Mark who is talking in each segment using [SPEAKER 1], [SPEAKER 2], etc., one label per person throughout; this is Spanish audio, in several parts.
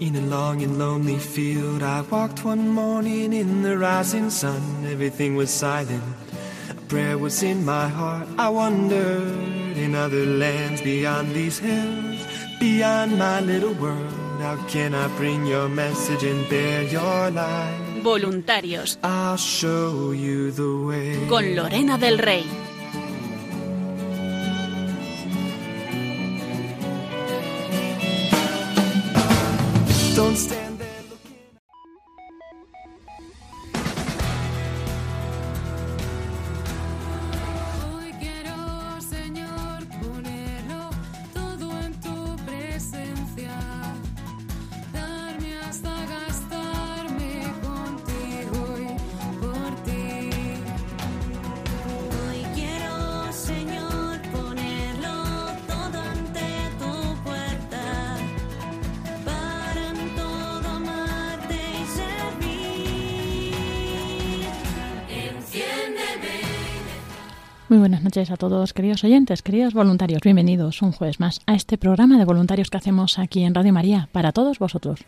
[SPEAKER 1] In a long and lonely field, I walked one morning in the rising sun. Everything was silent. A prayer was in my heart. I wondered in other lands beyond these hills, beyond my little world. How can I bring your message and bear your light?
[SPEAKER 2] Voluntarios.
[SPEAKER 1] I'll show you the way.
[SPEAKER 2] Con Lorena del Rey.
[SPEAKER 3] Noches a todos, queridos oyentes, queridos voluntarios. Bienvenidos un jueves más a este programa de voluntarios que hacemos aquí en Radio María para todos vosotros.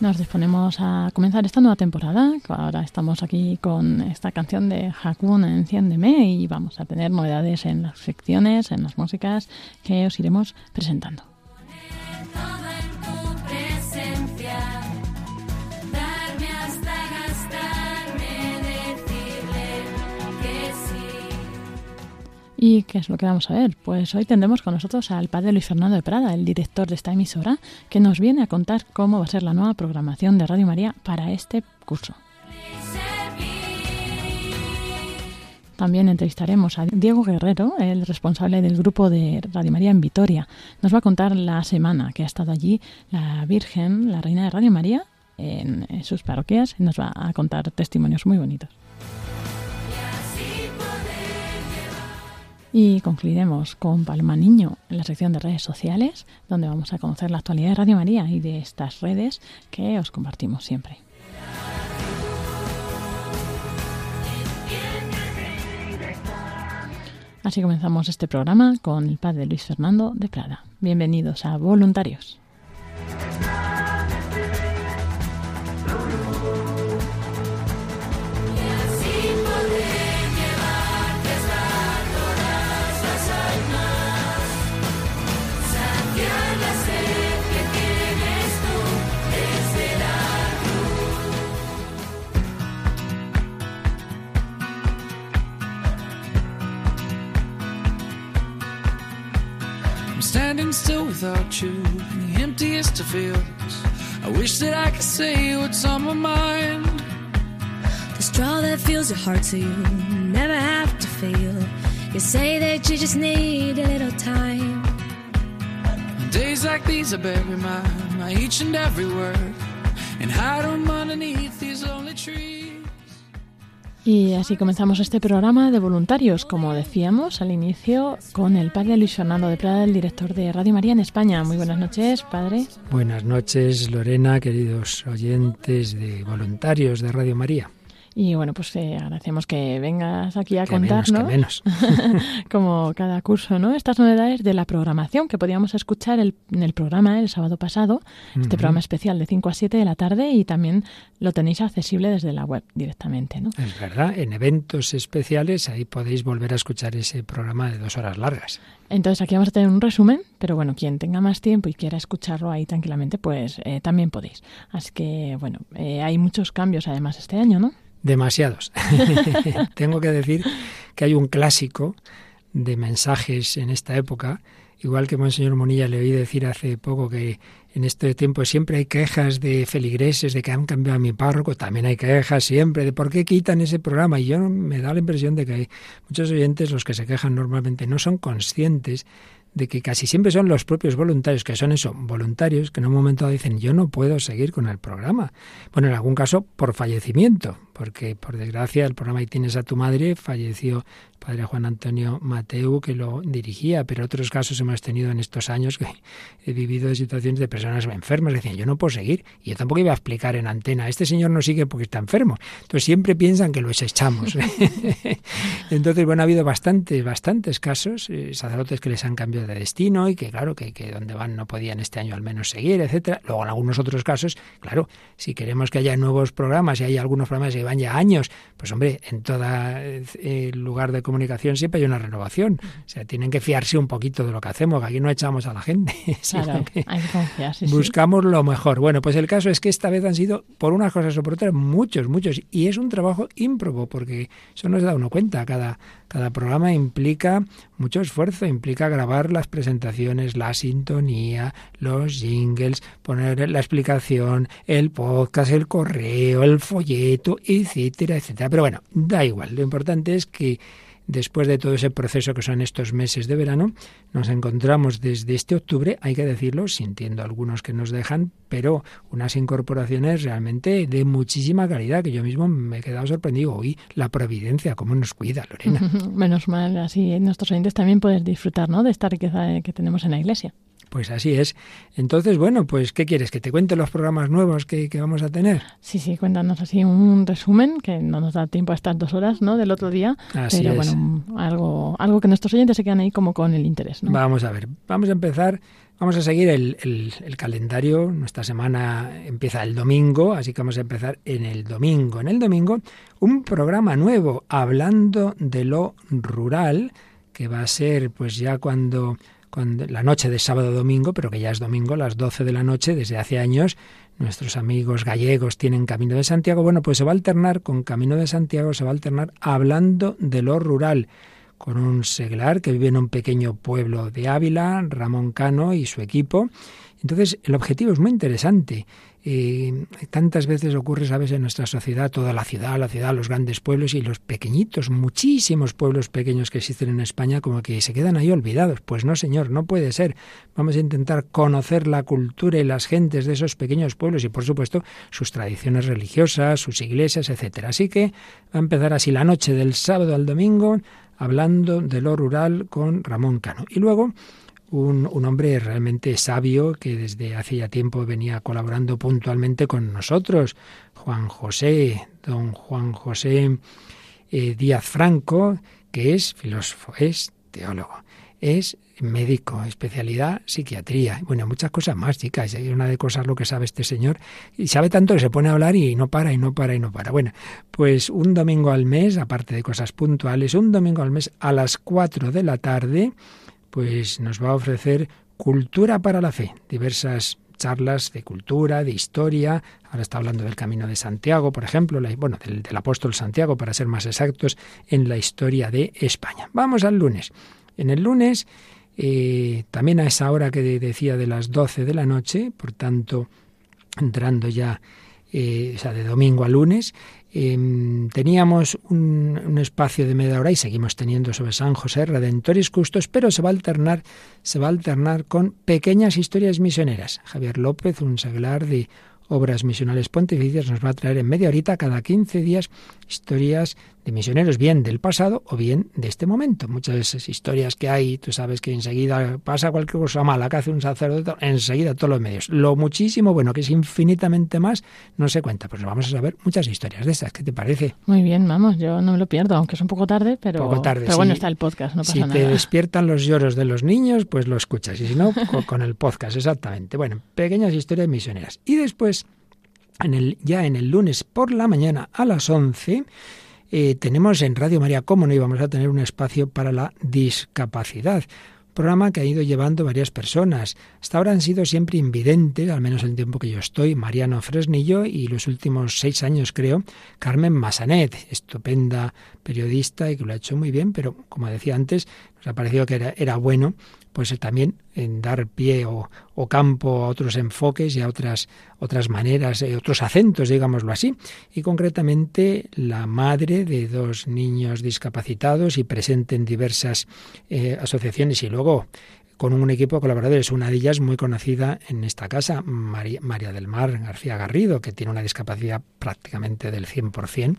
[SPEAKER 3] Nos disponemos a comenzar esta nueva temporada. Ahora estamos aquí con esta canción de Hakun Enciéndeme y vamos a tener novedades en las secciones, en las músicas que os iremos presentando. ¿Y qué es lo que vamos a ver? Pues hoy tendremos con nosotros al padre Luis Fernando de Prada, el director de esta emisora, que nos viene a contar cómo va a ser la nueva programación de Radio María para este curso. También entrevistaremos a Diego Guerrero, el responsable del grupo de Radio María en Vitoria. Nos va a contar la semana que ha estado allí la Virgen, la Reina de Radio María, en, sus parroquias y nos va a contar testimonios muy bonitos. Y concluiremos con Palma Niño en la sección de redes sociales, donde vamos a conocer la actualidad de Radio María y de estas redes que os compartimos siempre. Así comenzamos este programa con el padre Luis Fernando de Prada. Bienvenidos a Voluntarios.
[SPEAKER 4] Standing still without you in the emptiest of fields. I wish that I could say what's on my mind.
[SPEAKER 5] The straw that fills your heart so you never have to feel. You say that you just need a little time.
[SPEAKER 4] On days like these, I bury my, my each and every word and hide them underneath these lonely trees.
[SPEAKER 3] Y así comenzamos este programa de voluntarios, como decíamos al inicio, con el padre Luis Fernando de Prada, el director de Radio María en España. Muy buenas noches, padre.
[SPEAKER 6] Buenas noches, Lorena, queridos oyentes de voluntarios de Radio María.
[SPEAKER 3] Y bueno, pues eh, agradecemos que vengas aquí a
[SPEAKER 6] Que menos,
[SPEAKER 3] contarnos,
[SPEAKER 6] que menos.
[SPEAKER 3] como cada curso, ¿no? Estas novedades de la programación que podíamos escuchar el- en el programa el sábado pasado, este programa especial de 5 a 7 de la tarde y también lo tenéis accesible desde la web directamente, ¿no?
[SPEAKER 6] Es verdad, en eventos especiales ahí podéis volver a escuchar ese programa de dos horas largas.
[SPEAKER 3] Entonces aquí vamos a tener un resumen, pero bueno, quien tenga más tiempo y quiera escucharlo ahí tranquilamente, pues eh, también podéis. Así que bueno, eh, hay muchos cambios además este año, ¿no?
[SPEAKER 6] Demasiados. Tengo que decir que hay un clásico de mensajes en esta época, igual que Monseñor Monilla le oí decir hace poco que en este tiempo siempre hay quejas de feligreses de que han cambiado a mi párroco, también hay quejas siempre de por qué quitan ese programa. Y yo me da la impresión de que hay muchos oyentes, los que se quejan normalmente, no son conscientes de que casi siempre son los propios voluntarios, que son eso, voluntarios, que en un momento dicen yo no puedo seguir con el programa. Bueno, en algún caso por fallecimiento, porque por desgracia el programa Y tienes a tu madre falleció el padre Juan Antonio Mateu que lo dirigía, pero otros casos hemos tenido en estos años que he vivido situaciones de personas enfermas, decían yo no puedo seguir y yo tampoco iba a explicar en antena, este señor no sigue porque está enfermo. Entonces siempre piensan que lo desechamos. Entonces, bueno, ha habido bastantes, bastantes casos, eh, sacerdotes que les han cambiado de destino y que claro, que, que donde van no podían este año al menos seguir, etcétera. Luego en algunos otros casos, claro, si queremos que haya nuevos programas y hay algunos programas que van ya años, pues hombre, en todo eh, lugar de comunicación siempre hay una renovación. O sea, tienen que fiarse un poquito de lo que hacemos, que aquí no echamos a la gente.
[SPEAKER 3] Claro,
[SPEAKER 6] que
[SPEAKER 3] hay que sí.
[SPEAKER 6] buscamos lo mejor. Bueno, pues el caso es que esta vez han sido, por unas cosas o por otras, muchos, muchos. Y es un trabajo ímprobo, porque eso no se da uno cuenta. Cada, cada programa implica mucho esfuerzo, implica grabar las presentaciones, la sintonía, los jingles, poner la explicación, el podcast, el correo, el folleto, etcétera, etcétera. Pero bueno, da igual. Lo importante es que después de todo ese proceso que son estos meses de verano, nos encontramos desde este octubre, hay que decirlo, sintiendo algunos que nos dejan, pero unas incorporaciones realmente de muchísima calidad, que yo mismo me he quedado sorprendido. Hoy la providencia, cómo nos cuida, Lorena.
[SPEAKER 3] Menos mal, así nuestros oyentes también pueden disfrutar ¿no? de esta riqueza que tenemos en la Iglesia.
[SPEAKER 6] Pues así es. Entonces, bueno, pues ¿qué quieres? ¿Que te cuente los programas nuevos que, que, vamos a tener?
[SPEAKER 3] Sí, sí, cuéntanos así un resumen, que no nos da tiempo a estas dos horas, ¿no? Del otro día.
[SPEAKER 6] Así
[SPEAKER 3] pero
[SPEAKER 6] es.
[SPEAKER 3] bueno, algo, algo que nuestros oyentes se quedan ahí como con el interés, ¿no?
[SPEAKER 6] Vamos a ver, vamos a empezar, vamos a seguir el, el, el calendario. Nuestra semana empieza el domingo, así que vamos a empezar en el domingo. En el domingo, un programa nuevo hablando de lo rural, que va a ser pues ya cuando la noche de sábado domingo, pero que ya es domingo, las 12 de la noche, desde hace años, nuestros amigos gallegos tienen Camino de Santiago. Bueno, pues se va a alternar con Camino de Santiago, se va a alternar hablando de lo rural, con un seglar que vive en un pequeño pueblo de Ávila, Ramón Cano y su equipo. Entonces, el objetivo es muy interesante. Eh, tantas veces ocurre, sabes, en nuestra sociedad, toda la ciudad, la ciudad, los grandes pueblos y los pequeñitos, muchísimos pueblos pequeños que existen en España, como que se quedan ahí olvidados. Pues no, señor, no puede ser. Vamos a intentar conocer la cultura y las gentes de esos pequeños pueblos y, por supuesto, sus tradiciones religiosas, sus iglesias, etcétera. Así que va a empezar así la noche del sábado al domingo, hablando de lo rural con Ramón Cano. Y luego un, un, hombre realmente sabio que desde hace ya tiempo venía colaborando puntualmente con nosotros, Juan José, don Juan José eh, Díaz Franco, que es filósofo, es teólogo, es médico, especialidad psiquiatría, bueno, muchas cosas más, chicas, hay una de cosas lo que sabe este señor, y sabe tanto que se pone a hablar y no para, y no para, y no para. Bueno, pues un domingo al mes, aparte de cosas puntuales, un domingo al mes a las 4 de la tarde, pues nos va a ofrecer Cultura para la Fe, diversas charlas de cultura, de historia. Ahora está hablando del Camino de Santiago, por ejemplo, bueno, del, del, apóstol Santiago, para ser más exactos, en la historia de España. Vamos al lunes. En el lunes, eh, también a esa hora que decía de las 12 de la noche, por tanto, entrando ya, eh, o sea, de domingo a lunes, eh, teníamos un, un, espacio de media hora y seguimos teniendo sobre San José, Redentores Custos, pero se va a alternar, se va a alternar con pequeñas historias misioneras. Javier López, un seglar de obras misionales pontificias, nos va a traer en media horita cada 15 días historias de misioneros, bien del pasado o bien de este momento. Muchas de esas historias que hay, tú sabes que enseguida pasa cualquier cosa mala que hace un sacerdote, enseguida todos los medios. Lo muchísimo bueno, que es infinitamente más, no se cuenta. Pues vamos a saber muchas historias de estas. ¿Qué te parece?
[SPEAKER 3] Muy bien, vamos, yo no me lo pierdo, aunque es un poco tarde, pero,
[SPEAKER 6] poco tarde,
[SPEAKER 3] pero
[SPEAKER 6] sí.
[SPEAKER 3] bueno, está el podcast, no pasa
[SPEAKER 6] si
[SPEAKER 3] nada.
[SPEAKER 6] Si te despiertan los lloros de los niños, pues lo escuchas. Y si no, con, con el podcast, exactamente. Bueno, pequeñas historias misioneras. Y después en el, ya en el lunes por la mañana a las 11 eh, tenemos en Radio María, como no íbamos a tener un espacio para la discapacidad. Programa que ha ido llevando varias personas. Hasta ahora han sido siempre invidentes, al menos el tiempo que yo estoy, Mariano Fresnillo y los últimos seis años, creo, Carmen Massanet, estupenda periodista y que lo ha hecho muy bien, pero como decía antes, nos ha parecido que era bueno pues también en dar pie o, o, campo a otros enfoques y a otras, otras maneras, eh, otros acentos, digámoslo así. Y concretamente la madre de dos niños discapacitados y presente en diversas eh, asociaciones y luego con un equipo de colaboradores. Una de ellas muy conocida en esta casa, María, María del Mar García Garrido, que tiene una discapacidad prácticamente del 100%,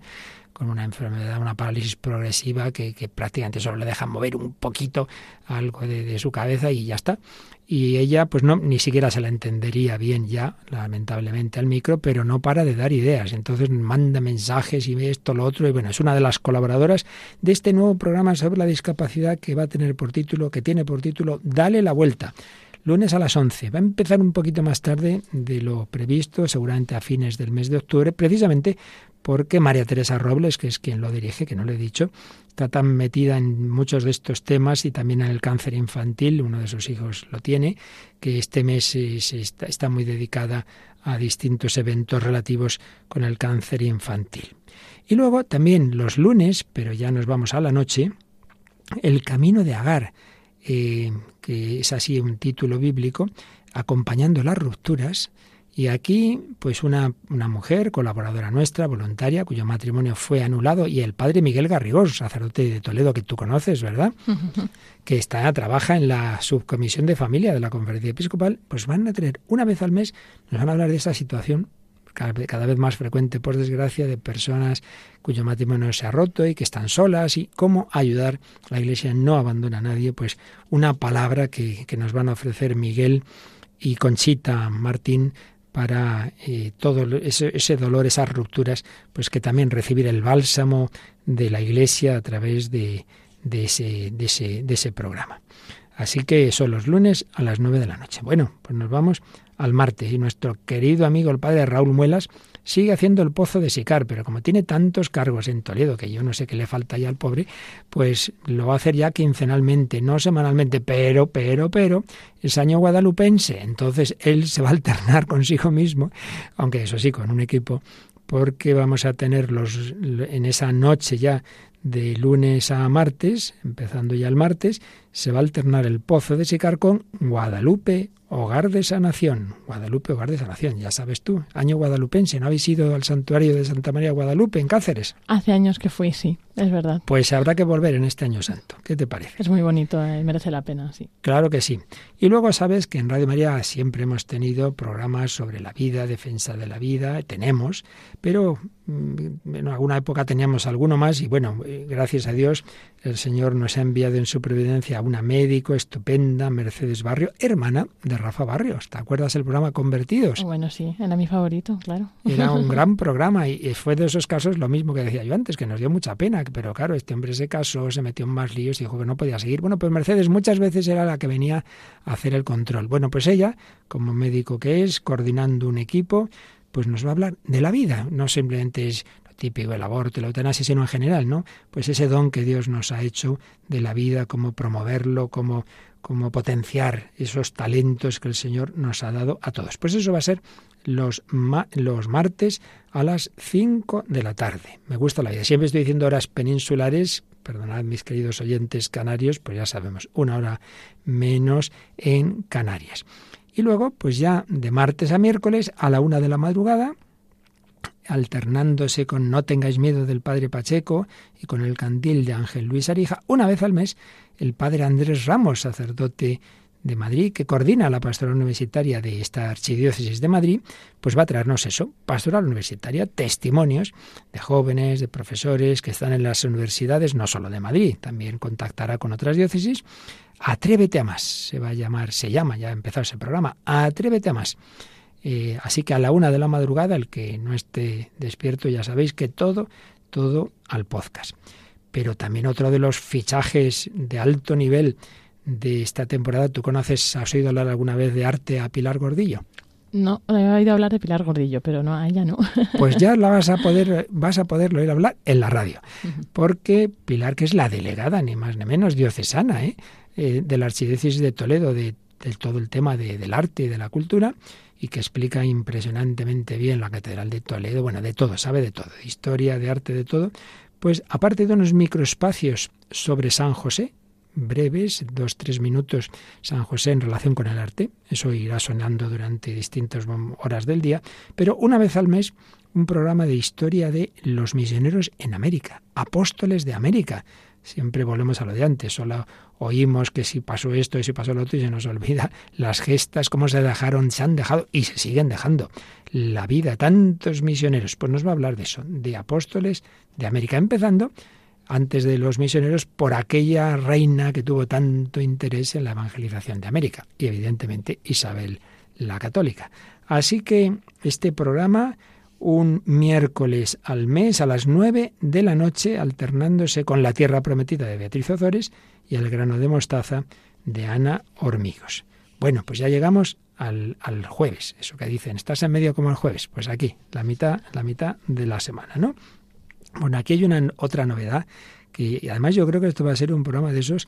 [SPEAKER 6] con una enfermedad, una parálisis progresiva que, que prácticamente solo le deja mover un poquito algo de, de, su cabeza y ya está. Y ella, pues no, ni siquiera se la entendería bien ya, lamentablemente, al micro, pero no para de dar ideas. Entonces manda mensajes y ve esto, lo otro. Y bueno, es una de las colaboradoras de este nuevo programa sobre la discapacidad que va a tener por título, que tiene por título Dale la vuelta lunes a las 11. Va a empezar un poquito más tarde de lo previsto, seguramente a fines del mes de octubre, precisamente porque María Teresa Robles, que es quien lo dirige, que no le he dicho, está tan metida en muchos de estos temas y también en el cáncer infantil, uno de sus hijos lo tiene, que este mes está muy dedicada a distintos eventos relativos con el cáncer infantil. Y luego también los lunes, pero ya nos vamos a la noche, el camino de Agar, eh, que es así un título bíblico, acompañando las rupturas. Y aquí, pues una, una, mujer, colaboradora nuestra, voluntaria, cuyo matrimonio fue anulado, y el padre Miguel Garrigós, sacerdote de Toledo, que tú conoces, ¿verdad? que está, trabaja en la subcomisión de familia de la conferencia episcopal, pues van a tener una vez al mes, nos van a hablar de esa situación cada vez más frecuente, por desgracia, de personas cuyo matrimonio se ha roto y que están solas y cómo ayudar. La Iglesia no abandona a nadie, pues una palabra que, que nos van a ofrecer Miguel y Conchita Martín para eh, todo ese, dolor, esas rupturas, pues que también recibir el bálsamo de la Iglesia a través de, de, ese, de, ese, de ese programa. Así que son los lunes a las nueve de la noche. Bueno, pues nos vamos al martes. Y nuestro querido amigo el padre Raúl Muelas sigue haciendo el pozo de Sicar, pero como tiene tantos cargos en Toledo que yo no sé qué le falta ya al pobre, pues lo va a hacer ya quincenalmente, no semanalmente, pero, pero, pero, es año guadalupense, entonces él se va a alternar consigo mismo, aunque eso sí, con un equipo, porque vamos a tener los, en esa noche ya de lunes a martes, empezando ya el martes, se va a alternar el pozo de Sicar con Guadalupe, Hogar de Sanación. Guadalupe, Hogar de Sanación, ya sabes tú, año guadalupense. ¿No habéis ido al santuario de Santa María Guadalupe en Cáceres?
[SPEAKER 3] Hace años que fui, sí, es verdad.
[SPEAKER 6] Pues habrá que volver en este año santo. ¿Qué te parece?
[SPEAKER 3] Es muy bonito, eh, merece la pena, sí.
[SPEAKER 6] Claro que sí. Y luego sabes que en Radio María siempre hemos tenido programas sobre la vida, defensa de la vida, tenemos, pero en alguna época teníamos alguno más y bueno, gracias a Dios el Señor nos ha enviado en su providencia a una médico estupenda, Mercedes Barrio, hermana de Rafa Barrios. ¿Te acuerdas el programa Convertidos?
[SPEAKER 3] Bueno, sí, era mi favorito, claro.
[SPEAKER 6] Era un gran programa y fue de esos casos lo mismo que decía yo antes, que nos dio mucha pena, pero claro, este hombre se casó, se metió en más líos y dijo que no podía seguir. Bueno, pues Mercedes muchas veces era la que venía a hacer el control. Bueno, pues ella, como médico que es, coordinando un equipo, pues nos va a hablar de la vida, no simplemente es típico el aborto, la eutanasia, sino en general, ¿no? Pues ese don que Dios nos ha hecho de la vida, cómo promoverlo, cómo, potenciar esos talentos que el Señor nos ha dado a todos. Pues eso va a ser los, los martes a las 5 de la tarde. Me gusta la vida. Siempre estoy diciendo horas peninsulares, perdonad mis queridos oyentes canarios, pues ya sabemos, una hora menos en Canarias. Y luego, pues ya de martes a miércoles a la una de la madrugada, alternándose con No tengáis miedo del padre Pacheco y con el candil de Ángel Luis Arija, una vez al mes, el padre Andrés Ramos, sacerdote de Madrid, que coordina la pastoral universitaria de esta archidiócesis de Madrid, pues va a traernos eso, pastoral universitaria, testimonios de jóvenes, de profesores que están en las universidades, no solo de Madrid, también contactará con otras diócesis. Atrévete a más, se va a llamar, se llama, ya ha empezado ese programa, Atrévete a más. Eh, así que a la una de la madrugada, el que no esté despierto, ya sabéis que todo, todo al podcast. Pero también otro de los fichajes de alto nivel de esta temporada, ¿tú conoces, has oído hablar alguna vez de arte a Pilar Gordillo?
[SPEAKER 3] No, he oído hablar de Pilar Gordillo, pero no, a ella no.
[SPEAKER 6] Pues ya la vas a poder, vas a poderlo oír hablar en la radio. Porque Pilar, que es la delegada, ni más ni menos, diocesana, ¿eh? Eh, de la Archidiócesis de Toledo, de, de todo el tema de, del arte y de la cultura, y que explica impresionantemente bien la Catedral de Toledo, bueno, de todo, sabe de todo, de historia, de arte, de todo, pues aparte de unos microespacios sobre San José, breves, dos, tres minutos, San José en relación con el arte, eso irá sonando durante distintas horas del día, pero una vez al mes un programa de historia de los misioneros en América, apóstoles de América, siempre volvemos a lo de antes, solo oímos que si pasó esto y si pasó lo otro y se nos olvida las gestas, cómo se dejaron, se han dejado y se siguen dejando la vida, tantos misioneros. Pues nos va a hablar de eso, de apóstoles de América, empezando antes de los misioneros por aquella reina que tuvo tanto interés en la evangelización de América y evidentemente Isabel la católica. Así que este programa un miércoles al mes a las nueve de la noche, alternándose con La Tierra Prometida de Beatriz Ozores y El grano de mostaza de Ana Hormigos. Bueno, pues ya llegamos al, al, jueves, eso que dicen, estás en medio como el jueves, pues aquí, la mitad, la mitad de la semana, ¿no? Bueno, aquí hay una otra novedad, que y además yo creo que esto va a ser un programa de esos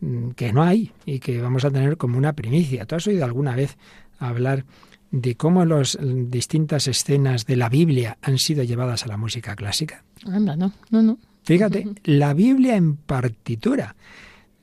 [SPEAKER 6] mm, que no hay y que vamos a tener como una primicia. ¿Tú has oído alguna vez hablar de cómo las distintas escenas de la Biblia han sido llevadas a la música clásica?
[SPEAKER 3] Anda, no, no, no.
[SPEAKER 6] Fíjate, la Biblia en partitura.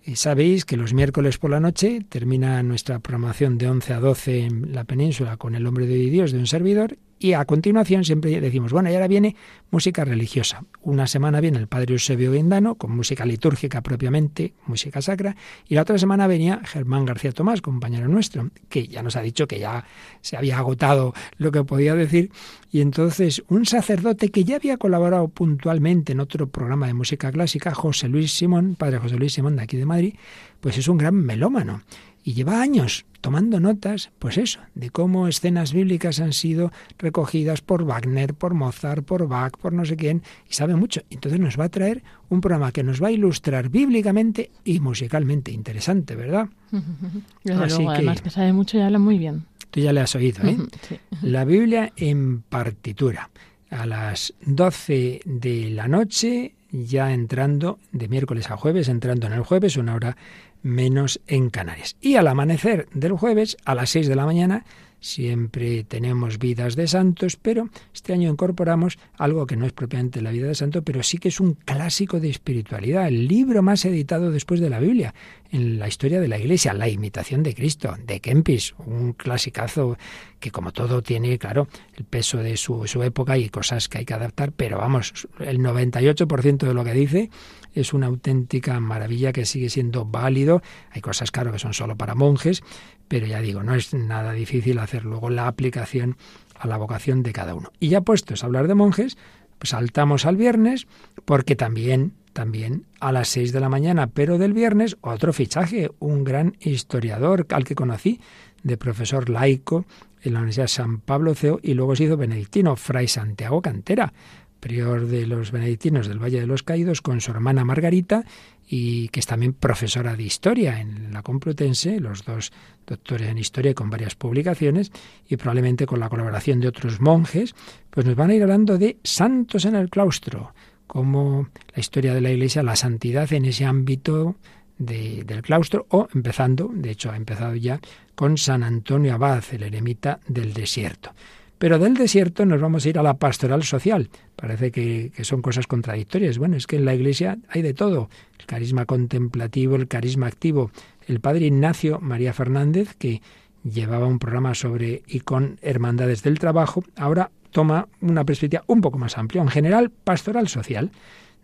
[SPEAKER 6] Y sabéis que los miércoles por la noche termina nuestra programación de 11 a 12 en la península con el hombre de Dios de un servidor y a continuación siempre decimos, bueno, y ahora viene música religiosa. Una semana viene el padre Eusebio Guindano con música litúrgica propiamente, música sacra, y la otra semana venía Germán García Tomás, compañero nuestro, que ya nos ha dicho que ya se había agotado lo que podía decir, y entonces un sacerdote que ya había colaborado puntualmente en otro programa de música clásica, José Luis Simón, padre José Luis Simón de aquí de Madrid, pues es un gran melómano y lleva años tomando notas, pues eso, de cómo escenas bíblicas han sido recogidas por Wagner, por Mozart, por Bach, por no sé quién, y sabe mucho. Entonces nos va a traer un programa que nos va a ilustrar bíblicamente y musicalmente interesante, ¿verdad?
[SPEAKER 3] Desde
[SPEAKER 6] Así
[SPEAKER 3] luego,
[SPEAKER 6] que-
[SPEAKER 3] además que sabe mucho y habla muy bien.
[SPEAKER 6] Tú ya le has oído, ¿eh?
[SPEAKER 3] Sí.
[SPEAKER 6] La Biblia en partitura. A las 12 de la noche, ya entrando de miércoles a jueves, entrando en el jueves, una hora menos en Canarias. Y al amanecer del jueves, a las 6 de la mañana, siempre tenemos vidas de santos, pero este año incorporamos algo que no es propiamente la vida de santo, pero sí que es un clásico de espiritualidad, el libro más editado después de la Biblia en la historia de la Iglesia, La imitación de Cristo, de Kempis, un clasicazo que como todo tiene, claro, el peso de su, su época y cosas que hay que adaptar, pero vamos, el 98% de lo que dice es una auténtica maravilla que sigue siendo válido. Hay cosas, claro, que son solo para monjes, pero ya digo, no es nada difícil hacer luego la aplicación a la vocación de cada uno. Y ya puestos a hablar de monjes, pues saltamos al viernes, porque también, también a las 6 de la mañana, pero del viernes, otro fichaje, un gran historiador al que conocí, de profesor laico en la Universidad San Pablo CEO, y luego se hizo benedictino, Fray Santiago Cantera, prior de los benedictinos del Valle de los Caídos, con su hermana Margarita, y que es también profesora de historia en la Complutense, los dos doctores en historia con varias publicaciones, y probablemente con la colaboración de otros monjes, pues nos van a ir hablando de santos en el claustro, como la historia de la Iglesia, la santidad en ese ámbito de- del claustro, o empezando, de hecho ha empezado ya, con San Antonio Abad, el eremita del desierto. Pero del desierto nos vamos a ir a la pastoral social. Parece que, son cosas contradictorias. Bueno, es que en la Iglesia hay de todo. El carisma contemplativo, el carisma activo. El padre Ignacio María Fernández, que llevaba un programa sobre y con hermandades del trabajo, ahora toma una perspectiva un poco más amplia. En general, pastoral social.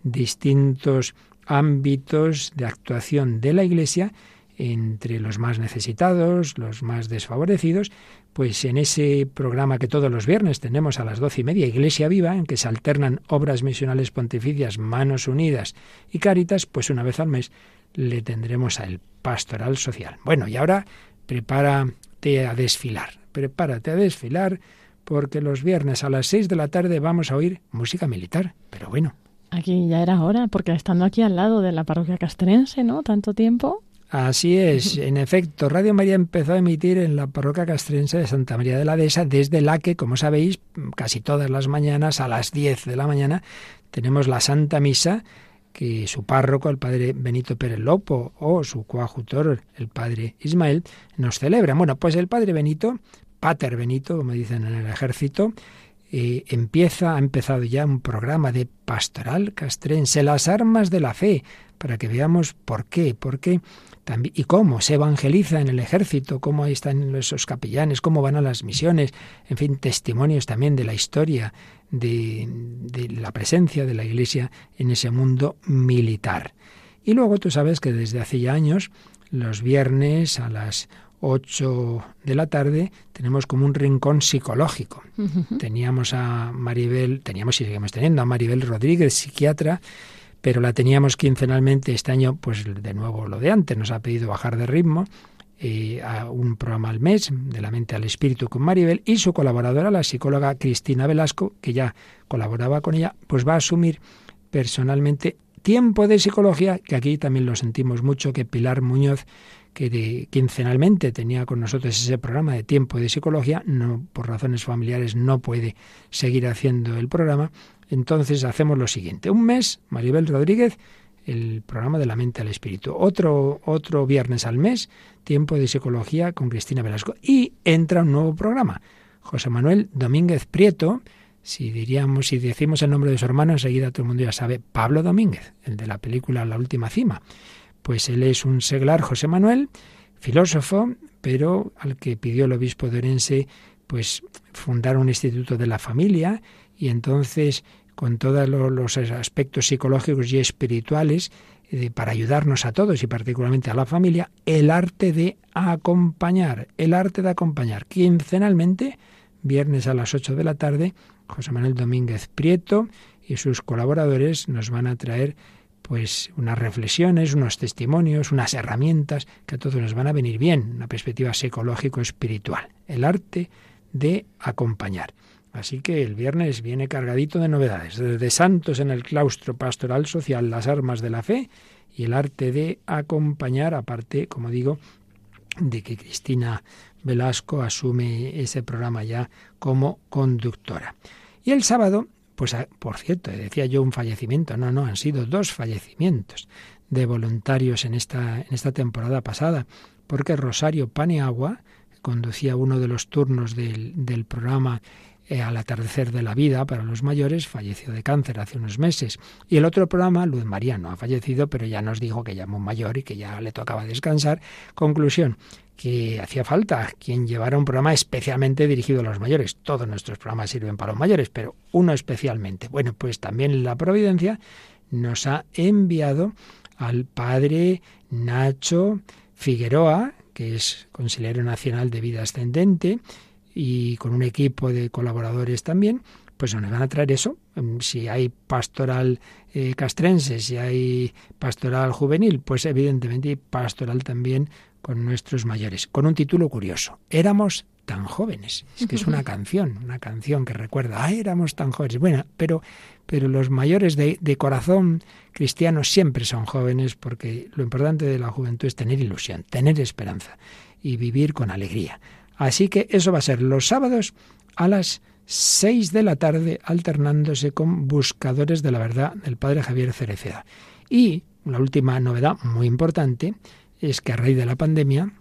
[SPEAKER 6] Distintos ámbitos de actuación de la Iglesia entre los más necesitados, los más desfavorecidos, pues en ese programa que todos los viernes tenemos a las doce y media, Iglesia Viva, en que se alternan obras misionales pontificias, Manos Unidas y Cáritas, pues una vez al mes le tendremos a el Pastoral Social. Bueno, y ahora prepárate a desfilar, prepárate a desfilar, porque los viernes a las seis de la tarde vamos a oír música militar. Pero bueno,
[SPEAKER 3] Aquí ya era hora, porque estando aquí al lado de la parroquia castrense, ¿no? Tanto tiempo.
[SPEAKER 6] Así es, en efecto, Radio María empezó a emitir en la parroquia castrense de Santa María de la Dehesa, desde la que, como sabéis, casi todas las mañanas a las 10 de la mañana tenemos la Santa Misa que su párroco, el padre Benito Pérez Lopo, o su coadjutor, el padre Ismael, nos celebran. Bueno, pues el padre Benito, Pater Benito, como dicen en el ejército, eh, empieza, ha empezado ya un programa de pastoral castrense, las armas de la fe, para que veamos por qué, por qué también, y cómo se evangeliza en el ejército, cómo ahí están esos capellanes, cómo van a las misiones, en fin, testimonios también de la historia, de, de la presencia de la Iglesia en ese mundo militar. Y luego tú sabes que desde hace ya años, los viernes a las 8 de la tarde, tenemos como un rincón psicológico. Teníamos a Maribel, teníamos y seguimos teniendo a Maribel Rodríguez, psiquiatra, pero la teníamos quincenalmente este año, pues de nuevo lo de antes, nos ha pedido bajar de ritmo eh, a un programa al mes, de la mente al espíritu con Maribel, y su colaboradora, la psicóloga Cristina Velasco, que ya colaboraba con ella, pues va a asumir personalmente tiempo de psicología, que aquí también lo sentimos mucho, que Pilar Muñoz, que de, quincenalmente tenía con nosotros ese programa de tiempo de psicología, no por razones familiares no puede seguir haciendo el programa. Entonces hacemos lo siguiente, un mes, Maribel Rodríguez, el programa de la mente al espíritu. Otro, otro viernes al mes, tiempo de psicología con Cristina Velasco. Y entra un nuevo programa. José Manuel Domínguez Prieto, si diríamos, si decimos el nombre de su hermano, enseguida todo el mundo ya sabe, Pablo Domínguez, el de la película La Última Cima. Pues él es un seglar, José Manuel, filósofo, pero al que pidió el obispo de Orense, pues fundar un instituto de la familia y entonces con todos los aspectos psicológicos y espirituales eh, para ayudarnos a todos y particularmente a la familia, el arte de acompañar, el arte de acompañar quincenalmente, viernes a las 8 de la tarde, José Manuel Domínguez Prieto y sus colaboradores nos van a traer pues unas reflexiones, unos testimonios, unas herramientas que a todos nos van a venir bien, una perspectiva psicológico-espiritual, el arte de acompañar. Así que el viernes viene cargadito de novedades, desde santos en el claustro pastoral social, las armas de la fe y el arte de acompañar, aparte, como digo, de que Cristina Velasco asume ese programa ya como conductora. Y el sábado, pues por cierto, decía yo un fallecimiento, no, no, han sido dos fallecimientos de voluntarios en esta, en esta temporada pasada, porque Rosario Paneagua conducía uno de los turnos del, del programa eh, al atardecer de la vida para los mayores, falleció de cáncer hace unos meses. Y el otro programa, Luz María, no ha fallecido, pero ya nos dijo que ya muy mayor y que ya le tocaba descansar. Conclusión, que hacía falta quien llevara un programa especialmente dirigido a los mayores. Todos nuestros programas sirven para los mayores, pero uno especialmente. Bueno, pues también la Providencia nos ha enviado al padre Nacho Figueroa, que es consejero nacional de vida ascendente, y con un equipo de colaboradores también, pues nos van a traer eso. Si hay pastoral eh, castrense, si hay pastoral juvenil, pues evidentemente hay pastoral también con nuestros mayores, con un título curioso. Éramos tan jóvenes. Es que es una canción, una canción que recuerda, ah, éramos tan jóvenes. Bueno, pero, pero los mayores de, de corazón cristiano siempre son jóvenes porque lo importante de la juventud es tener ilusión, tener esperanza y vivir con alegría. Así que eso va a ser los sábados a las seis de la tarde, alternándose con Buscadores de la Verdad del Padre Javier Cereceda. Y la última novedad muy importante es que a raíz de la pandemia,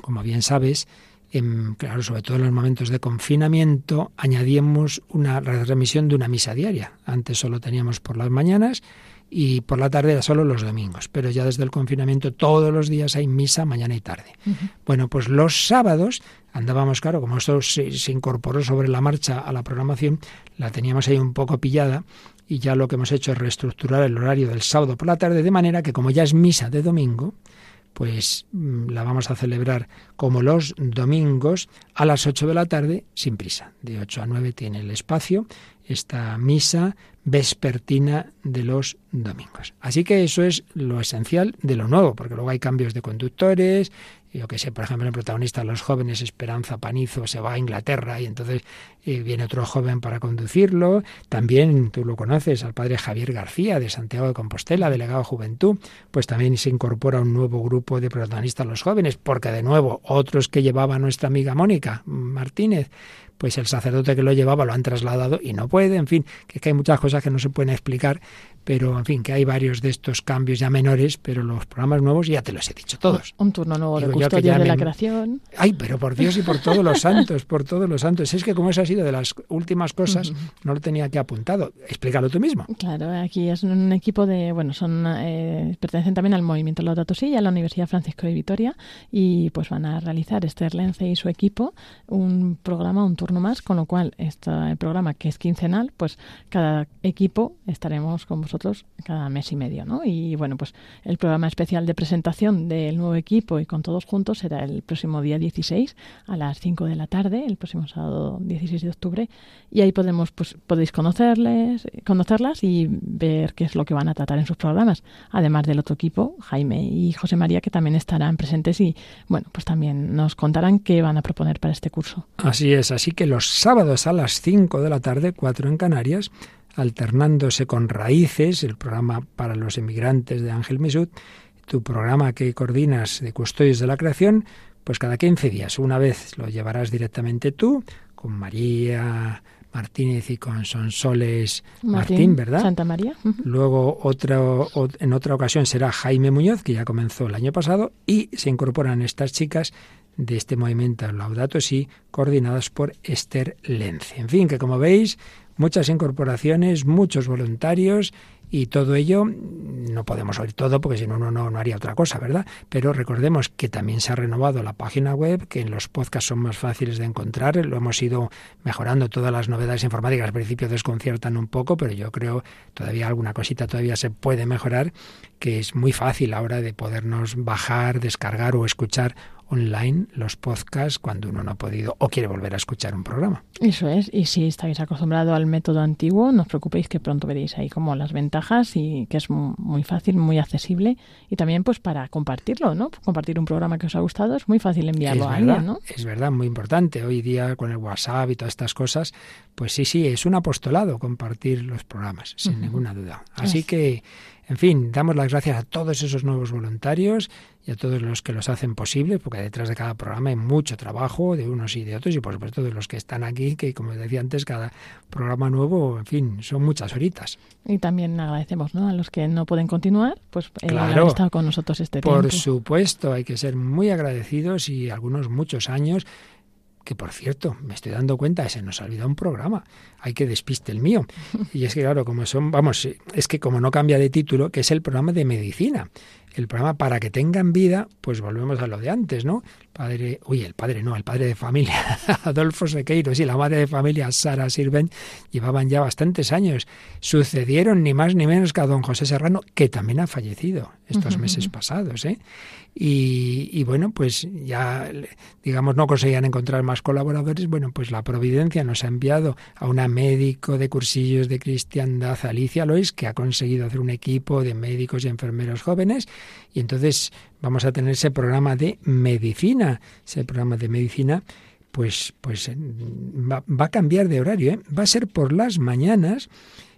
[SPEAKER 6] como bien sabes, en, claro, sobre todo en los momentos de confinamiento, añadimos una remisión de una misa diaria. Antes solo teníamos por las mañanas y por la tarde era solo los domingos, pero ya desde el confinamiento todos los días hay misa mañana y tarde. Bueno, pues los sábados andábamos, claro, como esto se, se, incorporó sobre la marcha a la programación, la teníamos ahí un poco pillada y ya lo que hemos hecho es reestructurar el horario del sábado por la tarde de manera que como ya es misa de domingo, pues la vamos a celebrar como los domingos a las 8 de la tarde sin prisa. De 8 a 9 tiene el espacio esta misa vespertina de los domingos. Así que eso es lo esencial de lo nuevo, porque luego hay cambios de conductores, yo que sé, por ejemplo, el protagonista los jóvenes, Esperanza Panizo, se va a Inglaterra y entonces eh, viene otro joven para conducirlo. También tú lo conoces, al padre Javier García de Santiago de Compostela, delegado de Juventud, pues también se incorpora un nuevo grupo de protagonistas los jóvenes, porque de nuevo otros que llevaba nuestra amiga Mónica Martínez, pues el sacerdote que lo llevaba lo han trasladado y no puede, en fin, que, es que hay muchas cosas que no se pueden explicar, pero en fin, que hay varios de estos cambios ya menores, pero los programas nuevos ya te los he dicho todos.
[SPEAKER 3] Un turno nuevo Digo de custodia de la creación.
[SPEAKER 6] Ay, pero por Dios y por todos los santos, por todos los santos. Es que como eso ha sido de las últimas cosas, uh -huh. no lo tenía aquí apuntado. Explícalo tú mismo.
[SPEAKER 3] Claro, aquí es un equipo de, bueno, son eh, pertenecen también al movimiento Laudato Si, a la Universidad Francisco de Vitoria, y pues van a realizar Esther Lence y su equipo un programa, un turno turno más, con lo cual este programa que es quincenal, pues cada equipo estaremos con vosotros cada mes y medio, ¿no? Y bueno, pues el programa especial de presentación del nuevo equipo y con todos juntos será el próximo día 16 a las 5 de la tarde, el próximo sábado 16 de octubre, y ahí podemos pues podéis conocerles, conocerlas y ver qué es lo que van a tratar en sus programas, además del otro equipo, Jaime y José María que también estarán presentes y bueno, pues también nos contarán qué van a proponer para este curso.
[SPEAKER 6] Así es, así que los sábados a las 5 de la tarde, 4 en Canarias, alternándose con Raíces, el programa para los emigrantes de Ángel Mesut, tu programa que coordinas de Custodios de la Creación, pues cada 15 días, una vez lo llevarás directamente tú, con María Martínez y con Sonsoles Martín, Martín ¿verdad?
[SPEAKER 3] Santa María. Uh -huh.
[SPEAKER 6] Luego otro, en otra ocasión será Jaime Muñoz, que ya comenzó el año pasado, y se incorporan estas chicas de este movimiento Laudato Si, coordinadas por Esther Lence. En fin, que como veis, muchas incorporaciones, muchos voluntarios y todo ello, no podemos oír todo porque si no, no, no haría otra cosa, ¿verdad? Pero recordemos que también se ha renovado la página web, que en los podcasts son más fáciles de encontrar, lo hemos ido mejorando, todas las novedades informáticas al principio desconciertan un poco, pero yo creo todavía alguna cosita todavía se puede mejorar, que es muy fácil ahora de podernos bajar, descargar o escuchar online los podcasts cuando uno no ha podido o quiere volver a escuchar un programa.
[SPEAKER 3] Eso es, y si estáis acostumbrado al método antiguo, no os preocupéis que pronto veréis ahí como las ventajas y que es muy fácil, muy accesible y también pues para compartirlo, ¿no? Compartir un programa que os ha gustado es muy fácil enviarlo
[SPEAKER 6] es
[SPEAKER 3] a
[SPEAKER 6] verdad,
[SPEAKER 3] alguien, ¿no?
[SPEAKER 6] Es verdad, muy importante. Hoy día con el WhatsApp y todas estas cosas, pues sí, sí, es un apostolado compartir los programas, sin uh -huh. ninguna duda. Así es. que en fin, damos las gracias a todos esos nuevos voluntarios y a todos los que los hacen posible, porque detrás de cada programa hay mucho trabajo de unos y de otros, y por supuesto de los que están aquí, que como decía antes, cada programa nuevo, en fin, son muchas horitas.
[SPEAKER 3] Y también agradecemos ¿no? a los que no pueden continuar, pues eh,
[SPEAKER 6] claro,
[SPEAKER 3] haber estado con nosotros este
[SPEAKER 6] por
[SPEAKER 3] tiempo.
[SPEAKER 6] Por supuesto, hay que ser muy agradecidos y algunos muchos años que por cierto, me estoy dando cuenta, se nos ha olvidado un programa. Hay que despiste el mío. Y es que, claro, como son, vamos, es que como no cambia de título, que es el programa de medicina. El programa para que tengan vida, pues volvemos a lo de antes, ¿no? Padre, uy, el padre no, el padre de familia, Adolfo Sequeiros y la madre de familia, Sara Sirven, llevaban ya bastantes años. Sucedieron ni más ni menos que a don José Serrano, que también ha fallecido estos uh -huh. meses pasados, ¿eh? Y, y, bueno, pues ya, digamos, no conseguían encontrar más colaboradores. Bueno, pues la Providencia nos ha enviado a una médico de cursillos de cristiandad, Alicia Lois, que ha conseguido hacer un equipo de médicos y enfermeros jóvenes. Y entonces vamos a tener ese programa de medicina, ese programa de medicina. Pues, pues va, va a cambiar de horario, ¿eh? va a ser por las mañanas,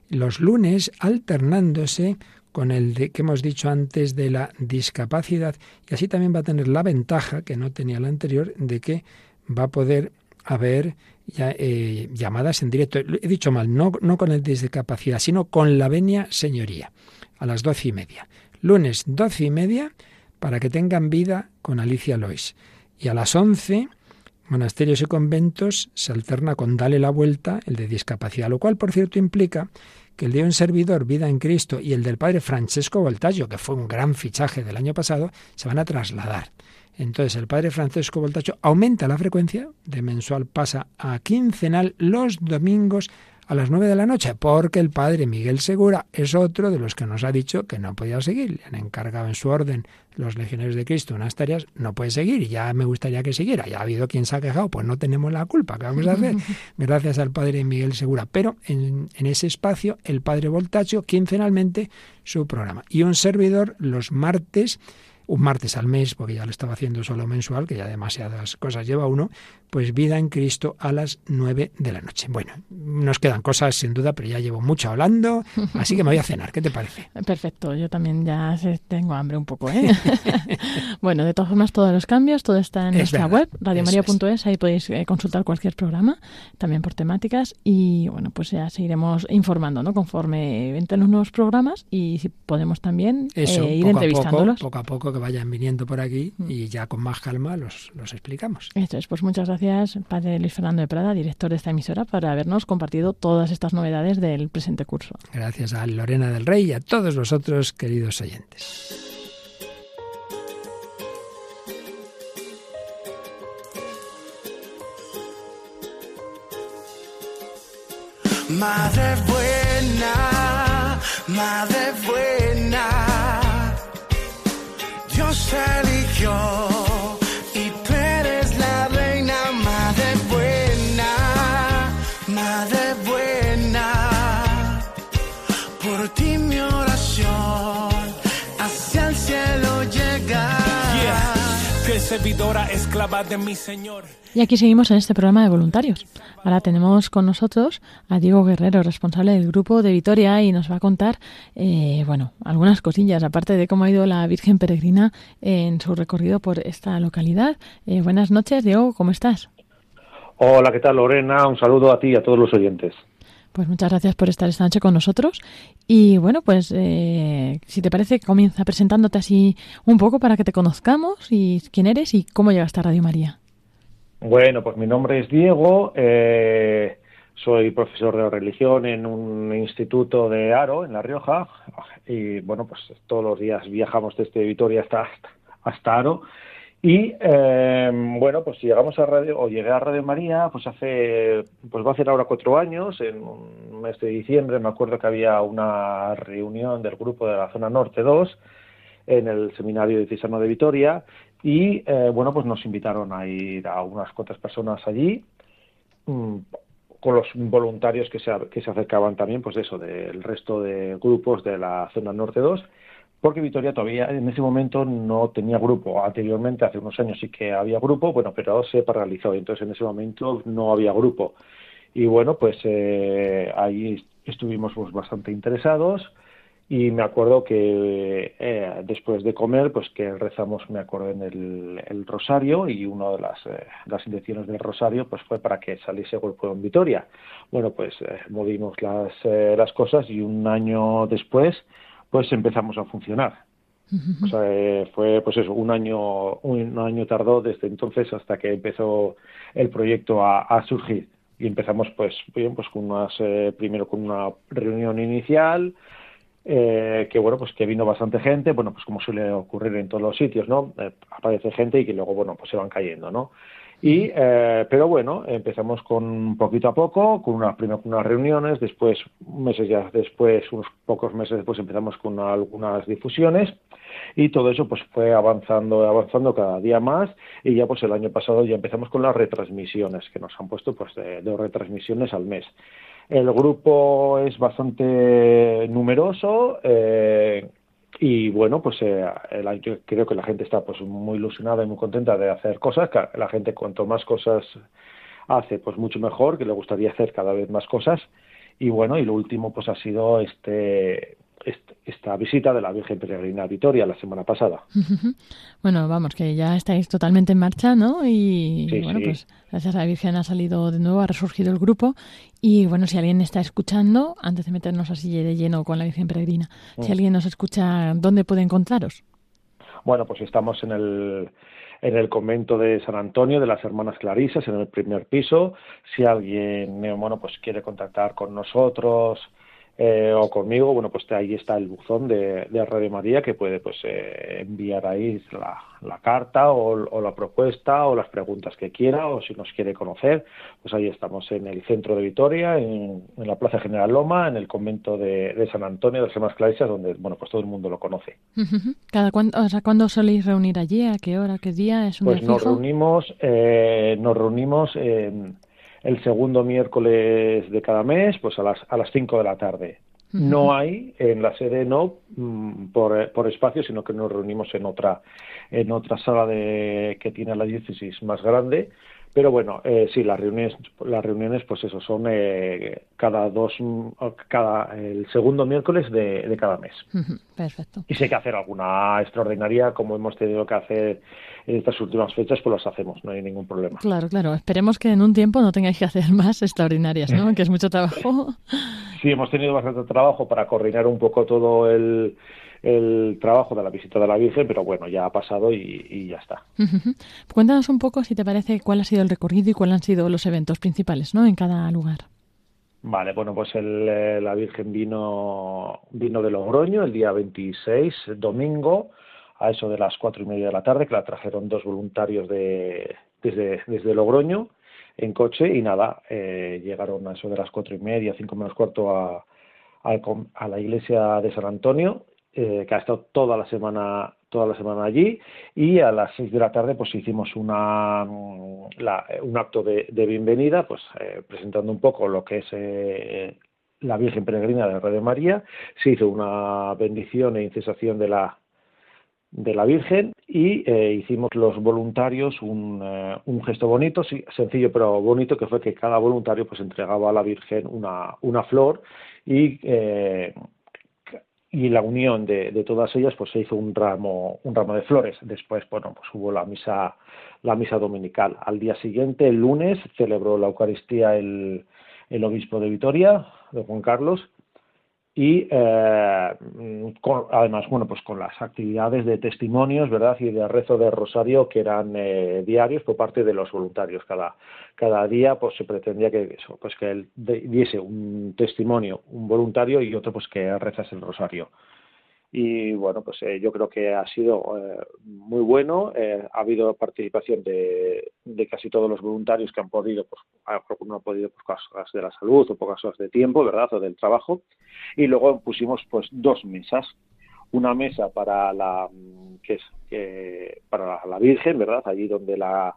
[SPEAKER 6] los lunes, alternándose con el de, que hemos dicho antes de la discapacidad y así también va a tener la ventaja que no tenía la anterior de que va a poder haber ya, eh, llamadas en directo. He dicho mal, no, no con el discapacidad, sino con la venia señoría, a las doce y media. Lunes doce y media para que tengan vida con Alicia Lois. Y a las once, monasterios y conventos se alterna con Dale la Vuelta, el de discapacidad, lo cual, por cierto, implica que el de un servidor, Vida en Cristo, y el del padre Francesco Voltaggio, que fue un gran fichaje del año pasado, se van a trasladar. Entonces el padre Francesco Voltaggio aumenta la frecuencia, de mensual pasa a quincenal los domingos a las nueve de la noche, porque el padre Miguel Segura es otro de los que nos ha dicho que no podía seguir. Le han encargado en su orden los legionarios de Cristo unas tareas, no puede seguir y ya me gustaría que siguiera. Ya ha habido quien se ha quejado, pues no tenemos la culpa, ¿qué vamos a hacer? Gracias al padre Miguel Segura. Pero en, en ese espacio, el padre Voltaggio, quincenalmente, su programa. Y un servidor los martes un martes al mes, porque ya lo estaba haciendo solo mensual, que ya demasiadas cosas lleva uno, pues vida en Cristo a las nueve de la noche. Bueno, nos quedan cosas sin duda, pero ya llevo mucho hablando, así que me voy a cenar. ¿Qué te parece?
[SPEAKER 3] Perfecto, yo también ya tengo hambre un poco, ¿eh? bueno, de todas formas, todos los cambios, todo está en
[SPEAKER 6] Es
[SPEAKER 3] nuestra
[SPEAKER 6] verdad,
[SPEAKER 3] web, radiomaria.es, ahí podéis eh, consultar cualquier programa, también por temáticas, y bueno, pues ya seguiremos informando, ¿no? Conforme entren los nuevos programas y si podemos también
[SPEAKER 6] Eso,
[SPEAKER 3] eh, ir
[SPEAKER 6] poco a poco,
[SPEAKER 3] entrevistándolos.
[SPEAKER 6] poco a poco que vayan viniendo por aquí
[SPEAKER 3] Mm.
[SPEAKER 6] y ya con más calma los, los explicamos.
[SPEAKER 3] Esto es, pues muchas gracias, padre Luis Fernando de Prada, director de esta emisora, por habernos compartido todas estas novedades del presente curso.
[SPEAKER 6] Gracias a Lorena del Rey y a todos vosotros, queridos oyentes.
[SPEAKER 1] Madre buena, madre buena. Dios eligió
[SPEAKER 7] servidora, esclava de mi Señor.
[SPEAKER 3] Y aquí seguimos en este programa de voluntarios. Ahora tenemos con nosotros a Diego Guerrero, responsable del grupo de Vitoria, y nos va a contar, eh, bueno, algunas cosillas, aparte de cómo ha ido la Virgen Peregrina en su recorrido por esta localidad. Eh, buenas noches, Diego, ¿cómo estás?
[SPEAKER 8] Hola, ¿qué tal Lorena? Un saludo a ti y a todos los oyentes.
[SPEAKER 3] Pues muchas gracias por estar esta noche con nosotros. Y bueno, pues eh, si te parece, comienza presentándote así un poco para que te conozcamos y quién eres y cómo llegaste a Radio María.
[SPEAKER 8] Bueno, pues mi nombre es Diego, eh, soy profesor de religión en un instituto de Aro, en La Rioja, y bueno, pues todos los días viajamos desde Vitoria hasta, hasta Aro. Y eh, bueno, pues llegamos a Radio, o llegué a Radio María, pues hace, pues va a ser ahora cuatro años, en un mes de diciembre, me acuerdo que había una reunión del grupo de la zona norte 2 en el seminario diocesano de Vitoria y eh, bueno, pues nos invitaron a ir a unas cuantas personas allí mm, con los voluntarios que se, que se acercaban también, pues eso, del resto de grupos de la zona norte 2, porque Vitoria todavía en ese momento no tenía grupo. Anteriormente, hace unos años sí que había grupo, bueno, pero se paralizó entonces en ese momento no había grupo. Y bueno, pues eh, ahí estuvimos pues, bastante interesados y me acuerdo que eh, después de comer, pues que rezamos, me acuerdo, en el, el rosario y una de las, eh, las intenciones del rosario pues fue para que saliese grupo en Vitoria. Bueno, pues eh, movimos las, eh, las cosas y un año después pues empezamos a funcionar. O sea, eh, fue pues eso, un año, un año tardó desde entonces hasta que empezó el proyecto a, a surgir. Y empezamos pues bien, pues con unas, eh, primero con una reunión inicial, eh, que bueno pues que vino bastante gente bueno pues como suele ocurrir en todos los sitios no eh, aparece gente y que luego bueno pues se van cayendo no y eh, pero bueno empezamos con poquito a poco con unas primero reuniones después meses ya después unos pocos meses después empezamos con algunas difusiones y todo eso pues fue avanzando avanzando cada día más y ya pues el año pasado ya empezamos con las retransmisiones que nos han puesto pues de dos retransmisiones al mes. El grupo es bastante numeroso eh, y bueno, pues eh, creo que la gente está pues muy ilusionada y muy contenta de hacer cosas. La gente cuanto más cosas hace, pues mucho mejor, que le gustaría hacer cada vez más cosas. Y bueno, y lo último pues ha sido este esta visita de la Virgen Peregrina a Vitoria la semana pasada.
[SPEAKER 3] Bueno, vamos, que ya estáis totalmente en marcha, ¿no? Y
[SPEAKER 8] Sí,
[SPEAKER 3] bueno,
[SPEAKER 8] sí.
[SPEAKER 3] pues gracias a la Virgen ha salido de nuevo, ha resurgido el grupo. Y bueno, si alguien está escuchando, antes de meternos así de lleno con la Virgen Peregrina, si
[SPEAKER 8] Mm.
[SPEAKER 3] alguien nos escucha, ¿dónde puede encontraros?
[SPEAKER 8] Bueno, pues estamos en el, en el convento de San Antonio de las Hermanas Clarisas, en el primer piso. Si alguien, eh, bueno, pues quiere contactar con nosotros eh, o conmigo, bueno, pues ahí está el buzón de, de Radio María que puede, pues, eh, enviar ahí la, la carta o, o la propuesta o las preguntas que quiera o si nos quiere conocer, pues ahí estamos en el centro de Vitoria, en, en la Plaza General Loma, en el convento de, de San Antonio de las Hermanas Clarisas, donde, bueno, pues todo el mundo lo conoce.
[SPEAKER 3] Cada cuándo, o sea, ¿cuándo soléis reunir allí? ¿A qué hora? ¿Qué día? ¿Es un
[SPEAKER 8] Pues nos reunimos, eh, nos reunimos en el segundo miércoles de cada mes, pues a las a las 5 de la tarde. No hay en la sede no mm, por, eh, por espacio, sino que nos reunimos en otra en otra sala de que tiene la diócesis más grande. Pero bueno, eh, sí, las reuniones las reuniones pues eso son eh, cada dos cada el segundo miércoles de, de cada mes.
[SPEAKER 3] Perfecto.
[SPEAKER 8] Y si hay que hacer alguna extraordinaria, como hemos tenido que hacer en estas últimas fechas, pues las hacemos, no hay ningún problema.
[SPEAKER 3] Claro, claro. Esperemos que en un tiempo no tengáis que hacer más extraordinarias, ¿no? Que es mucho trabajo.
[SPEAKER 8] Sí, hemos tenido bastante trabajo para coordinar un poco todo el, el trabajo de la visita de la Virgen, pero bueno, ya ha pasado y, y ya está.
[SPEAKER 3] Cuéntanos un poco, si te parece, cuál ha sido el recorrido y cuáles han sido los eventos principales, ¿no? En cada lugar.
[SPEAKER 8] Vale, bueno, pues el, eh, la Virgen vino, vino de Logroño el día 26, domingo, a eso de las cuatro y media de la tarde, que la trajeron dos voluntarios de, desde, desde Logroño. en coche y nada, eh, llegaron a eso de las cuatro y media, cinco menos cuarto a, com- a la iglesia de San Antonio, eh, que ha estado toda la semana toda la semana allí y a las seis de la tarde pues hicimos una mm, la- un acto de, de bienvenida pues eh, presentando un poco lo que es eh, la Virgen Peregrina de Radio María. Se hizo una bendición e incesación de la de la Virgen y eh, hicimos los voluntarios un, eh, un gesto bonito, sí, sencillo pero bonito, que fue que cada voluntario pues entregaba a la Virgen una, una flor y, eh, y la unión de, de todas ellas pues se hizo un ramo, un ramo de flores. Después, bueno, pues hubo la misa, la misa dominical. Al día siguiente, el lunes, celebró la Eucaristía el, el obispo de Vitoria, de Juan Carlos, y eh, con- además bueno pues con las actividades de testimonios verdad y de rezo de rosario que eran eh, diarios por parte de los voluntarios. Cada cada día pues se pretendía que eso pues que él de- diese un testimonio un voluntario y otro pues que rezase el rosario y bueno pues eh, yo creo que ha sido eh, muy bueno. Eh, ha habido participación de, de casi todos los voluntarios que han podido pues no han podido por causas de la salud o por causas de tiempo verdad o del trabajo. Y luego pusimos pues dos mesas. Una mesa para la que es para la Virgen verdad allí donde la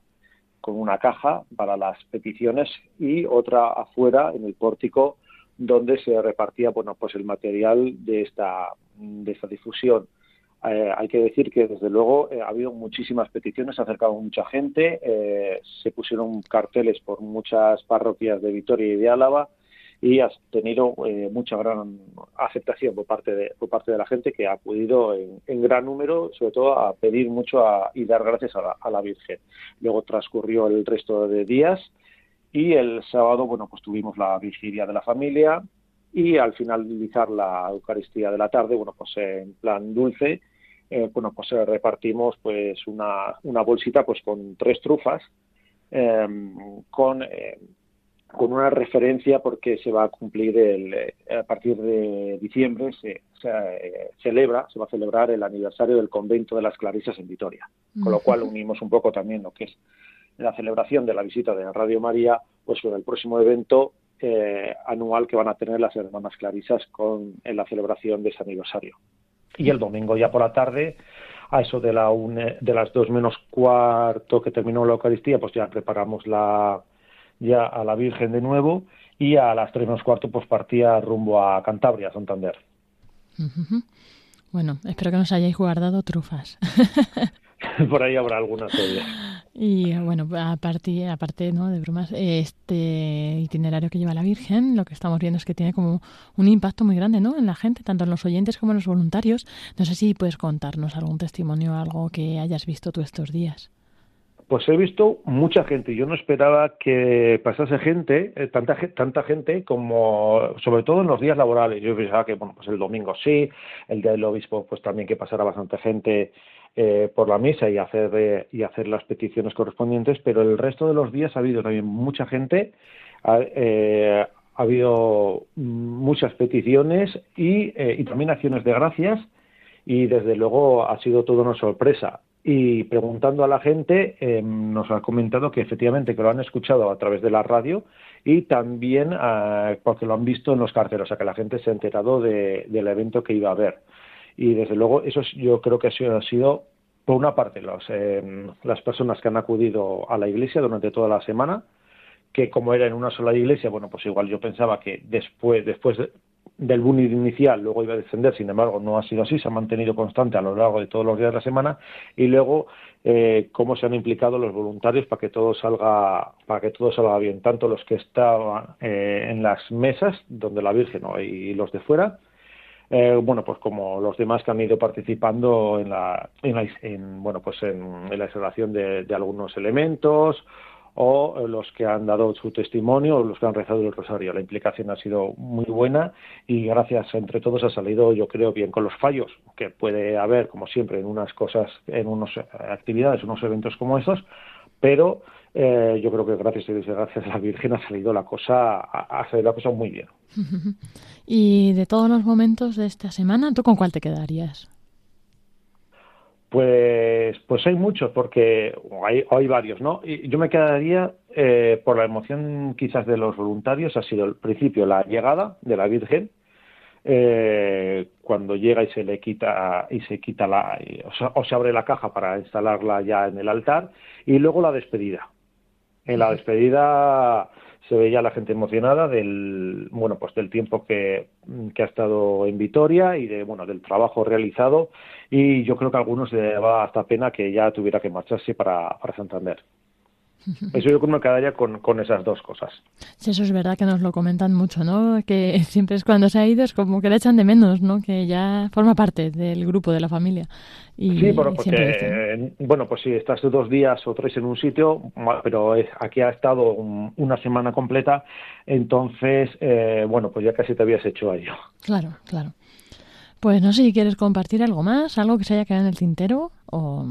[SPEAKER 8] con una caja para las peticiones y otra afuera en el pórtico donde se repartía bueno pues el material de esta de esta difusión Eh, hay que decir que desde luego eh, ha habido muchísimas peticiones, se ha acercado mucha gente, eh, se pusieron carteles por muchas parroquias de Vitoria y de Álava y has tenido eh, mucha gran aceptación por parte de por parte de la gente que ha acudido en, en gran número, sobre todo a pedir mucho a- y dar gracias a la, a la Virgen. Luego transcurrió el resto de días y el sábado, bueno, pues tuvimos la vigilia de la familia y al finalizar la Eucaristía de la tarde, bueno, pues en plan dulce, eh, bueno, pues eh, repartimos pues una, una bolsita pues con tres trufas eh, con eh, con una referencia porque se va a cumplir el, eh, a partir de diciembre se, se, eh, celebra se va a celebrar el aniversario del convento de las Clarisas en Vitoria. Con lo cual unimos un poco también lo que es la celebración de la visita de Radio María pues con el próximo evento eh, anual que van a tener las hermanas Clarisas con en la celebración de ese aniversario y el domingo ya por la tarde a eso de la une- de las dos menos cuarto que terminó la Eucaristía pues ya preparamos la ya a la Virgen de nuevo y a las tres menos cuarto pues partía rumbo a Cantabria, Santander.
[SPEAKER 3] Bueno, espero que nos hayáis guardado trufas.
[SPEAKER 8] Por ahí habrá algunas todavía.
[SPEAKER 3] Y bueno, aparte, aparte ¿no? de bromas, este itinerario que lleva la Virgen, lo que estamos viendo es que tiene como un impacto muy grande ¿no? en la gente, tanto en los oyentes como en los voluntarios. No sé si puedes contarnos algún testimonio, algo que hayas visto tú estos días.
[SPEAKER 8] Pues he visto mucha gente. Yo no esperaba que pasase gente, eh, tanta, tanta gente como, sobre todo en los días laborales. Yo pensaba que, bueno, pues el domingo sí, el día del obispo, pues también que pasara bastante gente eh, por la misa y hacer eh, y hacer las peticiones correspondientes. Pero el resto de los días ha habido también mucha gente. Ha, eh, ha habido muchas peticiones y, eh, y también acciones de gracias y desde luego ha sido toda una sorpresa. Y preguntando a la gente, eh, nos ha comentado que efectivamente que lo han escuchado a través de la radio y también eh, porque lo han visto en los carteles, o sea que la gente se ha enterado de- del evento que iba a haber. Y desde luego eso es- yo creo que ha sido, por una parte los, eh, las personas que han acudido a la iglesia durante toda la semana, que como era en una sola iglesia, bueno, pues igual yo pensaba que después, después de- del boom inicial luego iba a descender, sin embargo no ha sido así, se ha mantenido constante a lo largo de todos los días de la semana y luego eh, cómo se han implicado los voluntarios para que todo salga para que todo salga bien, tanto los que estaban eh, en las mesas donde la Virgen ¿no? y los de fuera, eh, bueno pues como los demás que han ido participando en la, en, la- en, bueno pues en, la instalación de, algunos elementos o eh, los que han dado su testimonio o los que han rezado el rosario. La implicación ha sido muy buena y gracias entre todos ha salido, yo creo, bien con los fallos que puede haber, como siempre, en unas cosas, en unas actividades, unos eventos como estos, pero eh, yo creo que gracias a Dios y gracias a la Virgen ha salido la cosa, ha, salido la cosa muy bien.
[SPEAKER 3] Y de todos los momentos de esta semana, ¿tú con cuál te quedarías?
[SPEAKER 8] Pues, pues hay muchos, porque hay, hay varios, ¿no? Y yo me quedaría eh, por la emoción quizás de los voluntarios, ha sido el principio la llegada de la Virgen, eh, cuando llega y se le quita y se quita la o, se, o se abre la caja para instalarla ya en el altar y luego la despedida. En la despedida se veía la gente emocionada del bueno pues del tiempo que, que, ha estado en Vitoria y de bueno del trabajo realizado y yo creo que a algunos le daba hasta pena que ya tuviera que marcharse para, para Santander. Eso yo creo que me quedaría con, con, esas dos cosas.
[SPEAKER 3] Sí, eso es verdad que nos lo comentan mucho, ¿no? Que siempre es cuando se ha ido es como que le echan de menos, ¿no? Que ya forma parte del grupo, de la familia. Y
[SPEAKER 8] sí, bueno, porque, dicen... bueno, pues si estás dos días o tres en un sitio, pero es, aquí ha estado un, una semana completa, entonces, eh, bueno, pues ya casi te habías hecho a ello.
[SPEAKER 3] Claro, claro. Pues no sé si quieres compartir algo más, algo que se haya quedado en el tintero o...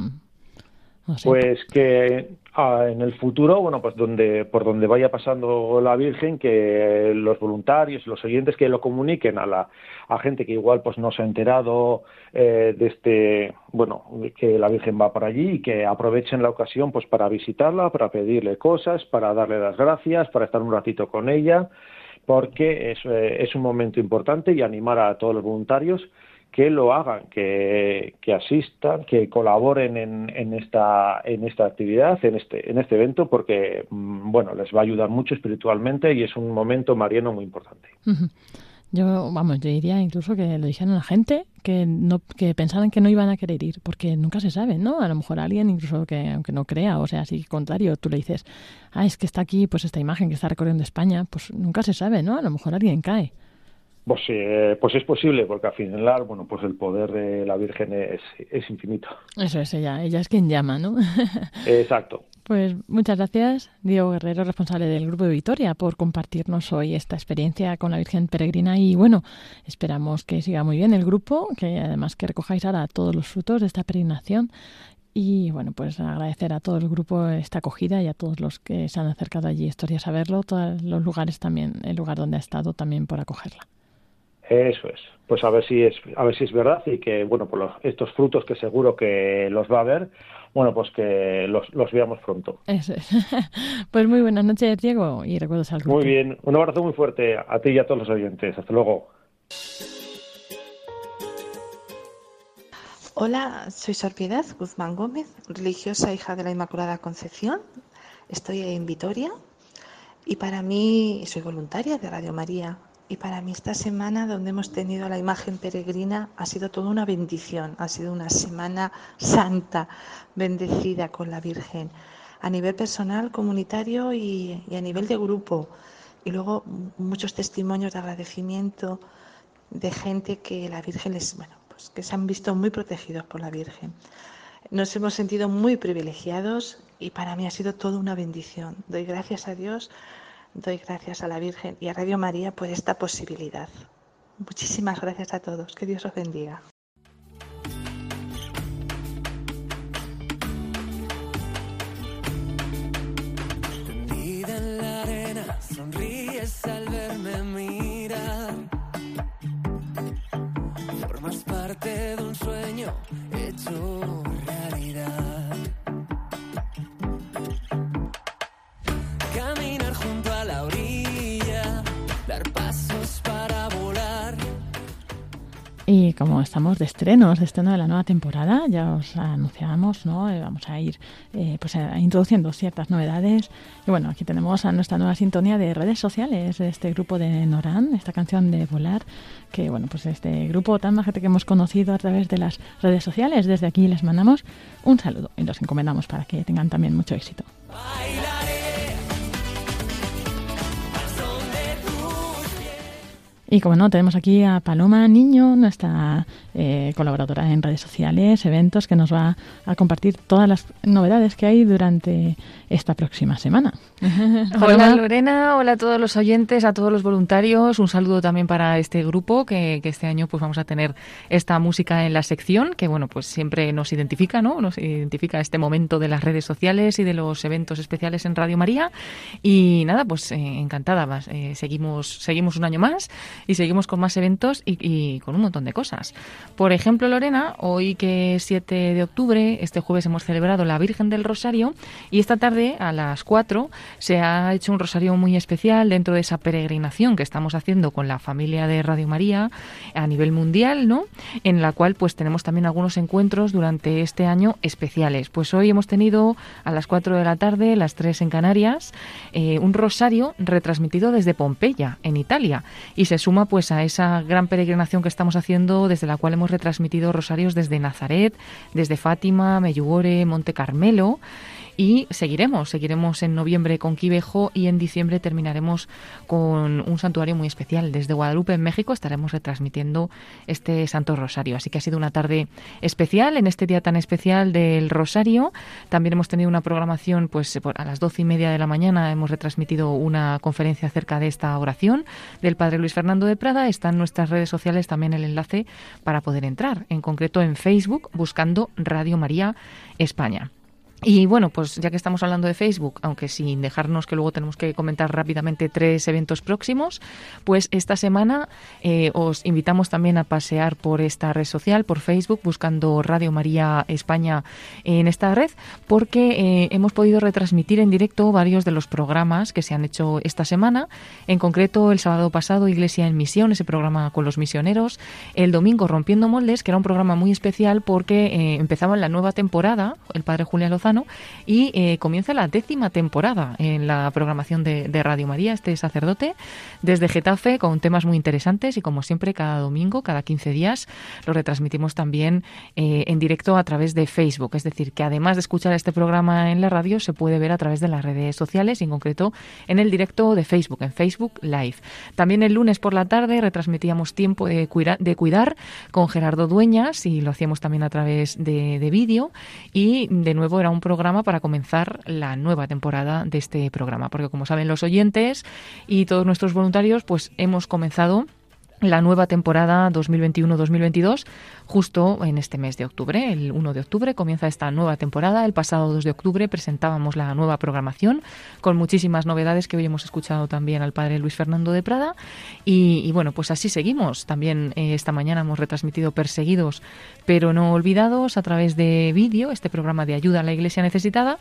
[SPEAKER 8] No sé. Pues que ah, en el futuro, bueno, pues donde por donde vaya pasando la Virgen, que los voluntarios, los oyentes que lo comuniquen a la a gente que igual pues no se ha enterado eh, de este, bueno, que la Virgen va por allí y que aprovechen la ocasión pues para visitarla, para pedirle cosas, para darle las gracias, para estar un ratito con ella, porque es, eh, es un momento importante y animar a todos los voluntarios que lo hagan, que, asistan, que colaboren en, en, esta, en esta actividad, en este, en este evento, porque bueno, les va a ayudar mucho espiritualmente y es un momento mariano muy importante.
[SPEAKER 3] Yo, vamos, yo diría incluso que lo dijeron a la gente que no que pensaran que no iban a querer ir, porque nunca se sabe, ¿no? A lo mejor alguien incluso que aunque no crea, o sea, si contrario, tú le dices, ah, es que está aquí, pues esta imagen que está recorriendo España, pues nunca se sabe, ¿no? A lo mejor alguien cae.
[SPEAKER 8] Pues, eh, pues es posible, porque al final, bueno, pues el poder de la Virgen es, es infinito.
[SPEAKER 3] Eso es ella, ella es quien llama, ¿no?
[SPEAKER 8] Exacto.
[SPEAKER 3] Pues muchas gracias, Diego Guerrero, responsable del Grupo de Vitoria, por compartirnos hoy esta experiencia con la Virgen Peregrina. Y bueno, esperamos que siga muy bien el grupo, que además que recojáis ahora todos los frutos de esta peregrinación. Y bueno, pues agradecer a todo el grupo esta acogida y a todos los que se han acercado allí estos días a verlo, todos los lugares también, el lugar donde ha estado también por acogerla.
[SPEAKER 8] Eso es. Pues a ver si es, a ver si es verdad y que, bueno, pues los, estos frutos que seguro que los va a ver, bueno, pues que los, los veamos pronto.
[SPEAKER 3] Eso es. Pues muy buenas noches, Diego, y recuerdos al grupo.
[SPEAKER 8] Muy bien. Un abrazo muy fuerte a ti y a todos los oyentes. Hasta luego.
[SPEAKER 9] Hola, soy Sor Piedad Guzmán Gómez, religiosa hija de la Inmaculada Concepción. Estoy en Vitoria y para mí soy voluntaria de Radio María y para mí esta semana donde hemos tenido la imagen peregrina ha sido toda una bendición, ha sido una semana santa, bendecida con la Virgen, a nivel personal, comunitario y, a nivel de grupo. Y luego muchos testimonios de agradecimiento de gente que la Virgen les, bueno, pues que se han visto muy protegidos por la Virgen. Nos hemos sentido muy privilegiados y para mí ha sido toda una bendición. Doy gracias a Dios Doy gracias a la Virgen y a Radio María por esta posibilidad. Muchísimas gracias a todos. Que Dios os bendiga.
[SPEAKER 4] Sonríes al verme. Formas parte de un sueño hecho realidad.
[SPEAKER 3] Y como estamos de estrenos, de estreno de la nueva temporada, ya os anunciamos, ¿no? Eh, vamos a ir eh, pues a, introduciendo ciertas novedades. Y bueno, aquí tenemos a nuestra nueva sintonía de redes sociales, este grupo de Noran, esta canción de Volar, que bueno, pues este grupo tan majete que hemos conocido a través de las redes sociales, desde aquí les mandamos un saludo y los encomendamos para que tengan también mucho éxito.
[SPEAKER 4] Bailaré
[SPEAKER 3] Y como no, tenemos aquí a Paloma Niño, nuestra eh, colaboradora en redes sociales, eventos, que nos va a compartir todas las novedades que hay durante esta próxima semana.
[SPEAKER 10] hola Lorena, hola a todos los oyentes, a todos los voluntarios. Un saludo también para este grupo que, que, este año pues vamos a tener esta música en la sección que bueno pues siempre nos identifica, ¿no? Nos identifica este momento de las redes sociales y de los eventos especiales en Radio María. Y nada, pues eh, encantada. Eh, seguimos seguimos un año más y seguimos con más eventos y, y, con un montón de cosas. Por ejemplo, Lorena, hoy que es 7 de octubre, este jueves hemos celebrado la Virgen del Rosario y esta tarde a las 4 se ha hecho un rosario muy especial dentro de esa peregrinación que estamos haciendo con la familia de Radio María a nivel mundial, ¿no? En la cual pues tenemos también algunos encuentros durante este año especiales. Pues hoy hemos tenido a las 4 de la tarde, las 3 en Canarias, eh, un rosario retransmitido desde Pompeya, en Italia, y se suma pues a esa gran peregrinación que estamos haciendo desde la cual hemos retransmitido rosarios desde Nazaret, desde Fátima, Meyugore, Monte Carmelo y seguiremos, seguiremos en noviembre con Quivejo y en diciembre terminaremos con un santuario muy especial. Desde Guadalupe, en México, estaremos retransmitiendo este Santo Rosario. Así que ha sido una tarde especial, en este día tan especial del Rosario. También hemos tenido una programación, pues a las doce y media de la mañana hemos retransmitido una conferencia acerca de esta oración del Padre Luis Fernando de Prada. Está en nuestras redes sociales también el enlace para poder entrar, en concreto en Facebook, buscando Radio María España. Y bueno, pues ya que estamos hablando de Facebook, aunque sin dejarnos que luego tenemos que comentar rápidamente tres eventos próximos, pues esta semana eh, os invitamos también a pasear por esta red social, por Facebook, buscando Radio María España en esta red, porque eh, hemos podido retransmitir en directo varios de los programas que se han hecho esta semana. En concreto, el sábado pasado, Iglesia en Misión, ese programa con los misioneros. El domingo, Rompiendo Moldes, que era un programa muy especial porque eh, empezaba la nueva temporada, el padre Julián Lozano y eh, comienza la décima temporada en la programación de, Radio María, este sacerdote, desde Getafe, con temas muy interesantes y como siempre cada domingo, cada 15 días, lo retransmitimos también eh, en directo a través de Facebook. Es decir, que además de escuchar este programa en la radio, se puede ver a través de las redes sociales, en concreto en el directo de Facebook, en Facebook Live. También el lunes por la tarde retransmitíamos Tiempo de, cuidar, de cuidar con Gerardo Dueñas y lo hacíamos también a través de, de vídeo y de nuevo era un programa para comenzar la nueva temporada de este programa, porque como saben los oyentes y todos nuestros voluntarios, pues hemos comenzado la nueva temporada 2021-2022 justo en este mes de octubre. El 1 de octubre comienza esta nueva temporada. El pasado 2 de octubre presentábamos la nueva programación con muchísimas novedades que hoy hemos escuchado también al padre Luis Fernando de Prada. Y, bueno, pues así seguimos. También eh, esta mañana hemos retransmitido Perseguidos pero no olvidados a través de vídeo, este programa de ayuda a la Iglesia necesitada.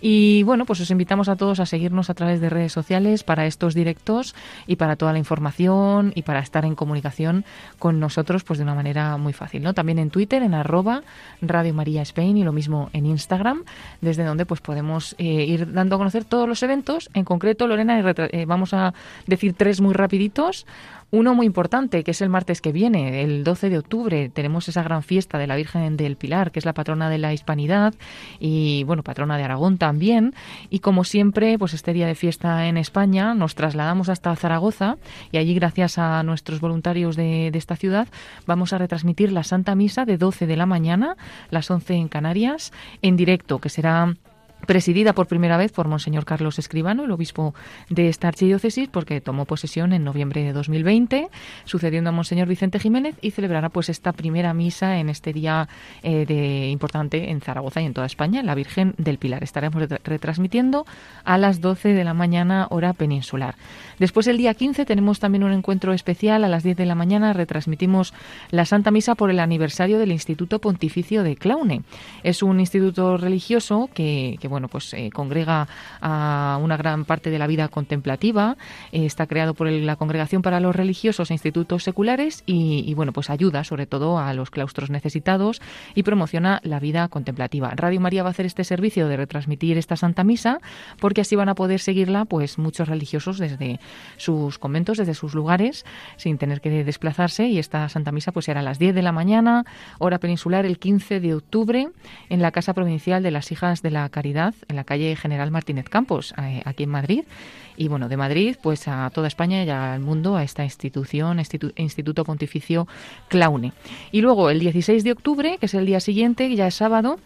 [SPEAKER 10] Y bueno, pues os invitamos a todos a seguirnos a través de redes sociales para estos directos y para toda la información y para estar en comunicación con nosotros pues de una manera muy fácil. ¿no? También en Twitter, en arroba Radio María Spain y lo mismo en Instagram, desde donde pues podemos eh, ir dando a conocer todos los eventos. En concreto, Lorena, eh, vamos a decir tres muy rapiditos. Uno muy importante, que es el martes que viene, el 12 de octubre, tenemos esa gran fiesta de la Virgen del Pilar, que es la patrona de la Hispanidad y, bueno, patrona de Aragón también. Y como siempre, pues este día de fiesta en España, nos trasladamos hasta Zaragoza y allí, gracias a nuestros voluntarios de, de esta ciudad, vamos a retransmitir la Santa Misa de 12 de la mañana, las 11 en Canarias, en directo, que será presidida por primera vez por Monseñor Carlos Escribano, el obispo de esta archidiócesis, porque tomó posesión en noviembre de 2020, sucediendo a Monseñor Vicente Jiménez, y celebrará pues esta primera misa en este día eh, de, importante en Zaragoza y en toda España, la Virgen del Pilar. Estaremos retransmitiendo a las 12 de la mañana, hora peninsular. Después, el día 15, tenemos también un encuentro especial a las 10 de la mañana. Retransmitimos la Santa Misa por el aniversario del Instituto Pontificio de Claune. Es un instituto religioso que, bueno, pues eh, congrega a una gran parte de la vida contemplativa. Eh, está creado por la Congregación para los Religiosos e Institutos Seculares y, bueno, pues ayuda sobre todo a los claustros necesitados y promociona la vida contemplativa. Radio María va a hacer este servicio de retransmitir esta Santa Misa porque así van a poder seguirla pues muchos religiosos desde sus conventos, desde sus lugares, sin tener que desplazarse. Y esta Santa Misa pues será a las 10 de la mañana, hora peninsular, el 15 de octubre, en la Casa Provincial de las Hijas de la Caridad, en la calle General Martínez Campos, eh, aquí en Madrid. Y bueno, de Madrid, pues a toda España y al mundo, a esta institución, Instituto Pontificio Claune. Y luego el 16 de octubre, que es el día siguiente, ya es sábado,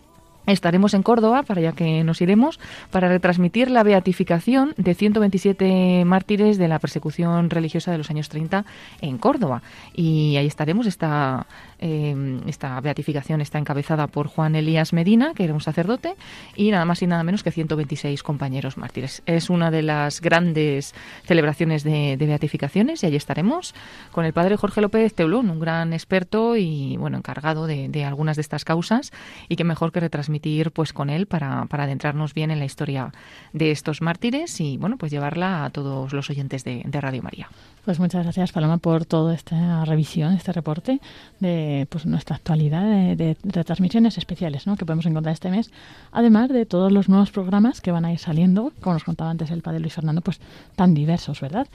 [SPEAKER 10] Estaremos en Córdoba, para ya que nos iremos, para retransmitir la beatificación de 127 mártires de la persecución religiosa de los años 30 en Córdoba. Y ahí estaremos. Esta, eh, esta beatificación está encabezada por Juan Elías Medina, que era un sacerdote, y nada más y nada menos que 126 compañeros mártires. Es una de las grandes celebraciones de, beatificaciones y allí estaremos con el padre Jorge López Teulón, un gran experto y bueno encargado de, de algunas de estas causas y que mejor que retransmitir pues con él para, para, adentrarnos bien en la historia de estos mártires y bueno pues llevarla a todos los oyentes de, Radio María.
[SPEAKER 3] Pues muchas gracias Paloma por toda esta revisión, este reporte de pues nuestra actualidad de, de retransmisiones especiales ¿no? que podemos encontrar este mes, además de todos los nuevos programas que van a ir saliendo, como nos contaba antes el padre Luis Fernando, pues tan diversos, ¿verdad?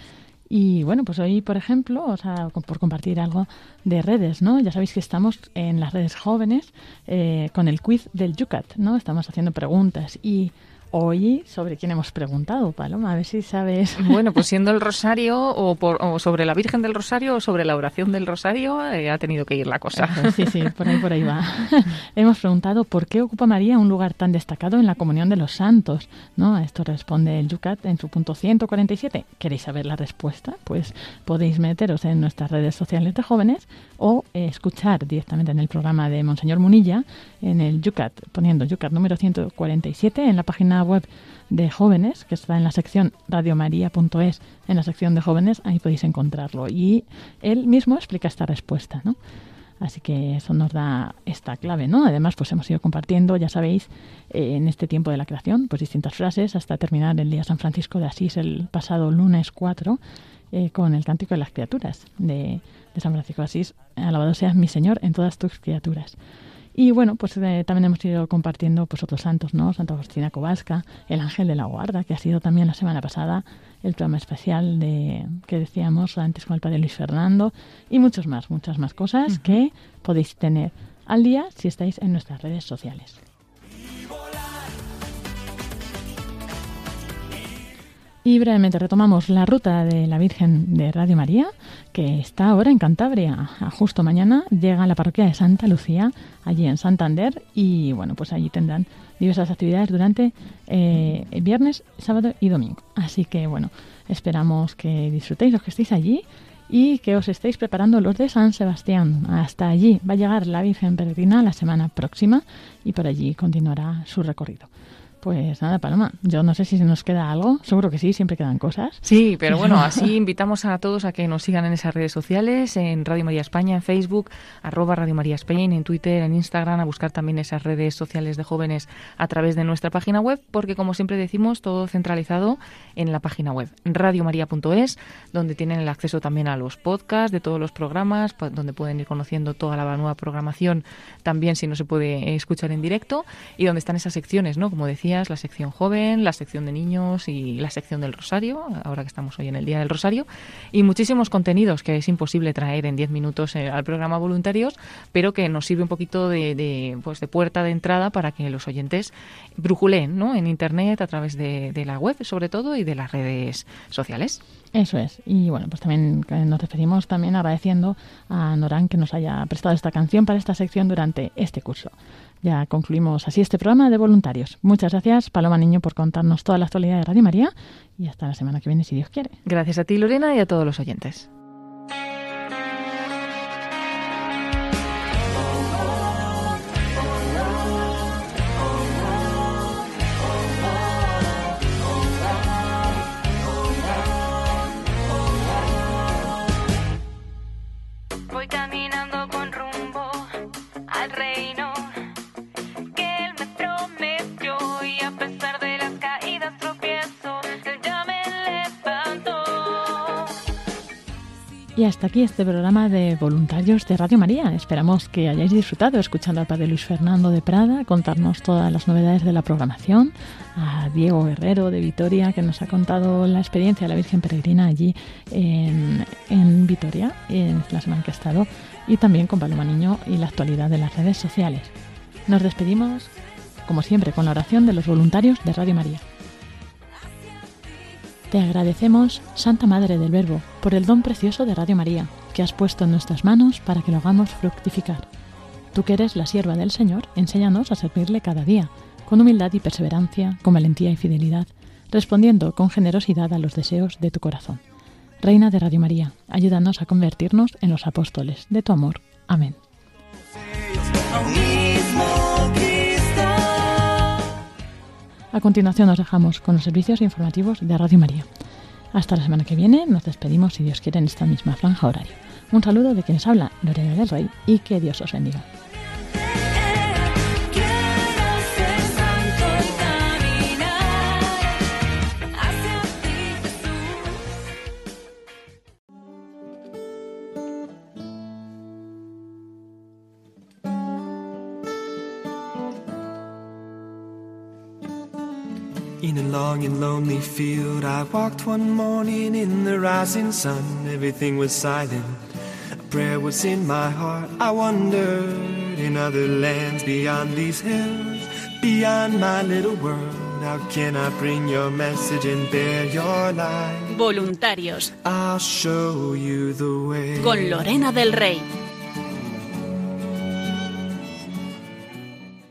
[SPEAKER 3] Y bueno, pues hoy, por ejemplo, o sea, por compartir algo de redes, ¿no? Ya sabéis que estamos en las redes jóvenes eh, con el quiz del Yucat, ¿no? Estamos haciendo preguntas y hoy sobre quién hemos preguntado, Paloma, a ver si sabes.
[SPEAKER 10] Bueno, pues siendo el Rosario o, por, o sobre la Virgen del Rosario o sobre la oración del Rosario, eh, ha tenido que ir la cosa.
[SPEAKER 3] Sí, sí, por ahí, por ahí va. hemos preguntado por qué ocupa María un lugar tan destacado en la comunión de los santos, ¿no? A esto responde el Yucat en su punto 147. ¿Queréis saber la respuesta? Pues podéis meteros en nuestras redes sociales de jóvenes o eh, escuchar directamente en el programa de Monseñor Munilla en el Yucat, poniendo Yucat número 147 en la página web de jóvenes, que está en la sección radiomaria.es, en la sección de jóvenes, ahí podéis encontrarlo. Y él mismo explica esta respuesta, ¿no? Así que eso nos da esta clave, ¿no? Además, pues hemos ido compartiendo, ya sabéis, eh, en este tiempo de la creación, pues distintas frases hasta terminar el día San Francisco de Asís el pasado lunes 4 eh, con el Cántico de las Criaturas de, de San Francisco de Asís. Alabado seas mi Señor en todas tus criaturas. Y bueno, pues eh, también hemos ido compartiendo pues otros santos, ¿no? Santa Agustina Kowalska, el Ángel de la Guarda, que ha sido también la semana pasada el programa especial de que decíamos antes con el padre Luis Fernando y muchos más, muchas más cosas uh -huh. que podéis tener al día si estáis en nuestras redes sociales. Y brevemente retomamos la ruta de la Virgen de Radio María, que está ahora en Cantabria. Justo mañana llega a la parroquia de Santa Lucía, allí en Santander, y bueno, pues allí tendrán diversas actividades durante eh, viernes, sábado y domingo. Así que bueno, esperamos que disfrutéis los que estéis allí y que os estéis preparando los de San Sebastián. Hasta allí va a llegar la Virgen Peregrina la semana próxima y por allí continuará su recorrido. Pues nada, Paloma, yo no sé si se nos queda algo, seguro que sí, siempre quedan cosas.
[SPEAKER 10] Sí, pero bueno, así invitamos a todos a que nos sigan en esas redes sociales, en Radio María España, en Facebook, arroba Radio María Spain, en Twitter, en Instagram, a buscar también esas redes sociales de jóvenes a través de nuestra página web, porque como siempre decimos, todo centralizado en la página web, radiomaria.es, donde tienen el acceso también a los podcasts de todos los programas, donde pueden ir conociendo toda la nueva programación, también si no se puede escuchar en directo, y donde están esas secciones, ¿no? Como decía, la sección joven, la sección de niños y la sección del Rosario, ahora que estamos hoy en el Día del Rosario, y muchísimos contenidos que es imposible traer en 10 minutos eh, al programa voluntarios, pero que nos sirve un poquito de, de, pues de puerta de entrada para que los oyentes brujuleen ¿no? en Internet, a través de, la web sobre todo y de las redes sociales.
[SPEAKER 3] Eso es. Y bueno, pues también nos referimos también agradeciendo a Norán que nos haya prestado esta canción para esta sección durante este curso. Ya concluimos así este programa de voluntarios. Muchas gracias, Paloma Niño, por contarnos toda la actualidad de Radio María y hasta la semana que viene, si Dios quiere.
[SPEAKER 10] Gracias a ti, Lorena, y a todos los oyentes.
[SPEAKER 11] Y
[SPEAKER 3] hasta aquí este programa de voluntarios de Radio María. Esperamos que hayáis disfrutado escuchando al Padre Luis Fernando de Prada contarnos todas las novedades de la programación, a Diego Guerrero de Vitoria que nos ha contado la experiencia de la Virgen Peregrina allí en, en Vitoria, en la semana que ha estado, y también con Paloma Niño y la actualidad de las redes sociales. Nos despedimos, como siempre, con la oración de los voluntarios de Radio María. Te agradecemos, Santa Madre del Verbo, por el don precioso de Radio María, que has puesto en nuestras manos para que lo hagamos fructificar. Tú que eres la sierva del Señor, enséñanos a servirle cada día, con humildad y perseverancia, con valentía y fidelidad, respondiendo con generosidad a los deseos de tu corazón. Reina de Radio María, ayúdanos a convertirnos en los apóstoles de tu amor. Amén. A continuación nos dejamos con los servicios informativos de Radio María. Hasta la semana que viene nos despedimos, si Dios quiere, en esta misma franja horaria. Un saludo de quienes habla Lorena del Rey y que Dios os bendiga.
[SPEAKER 1] Long and lonely field, I walked one morning in the rising sun. Everything was silent. A prayer was in my heart. I wondered in other lands beyond these hills, beyond my little world. How can I bring your message and bear your light?
[SPEAKER 2] Voluntarios
[SPEAKER 1] I'll show you the way.
[SPEAKER 2] con Lorena del Rey.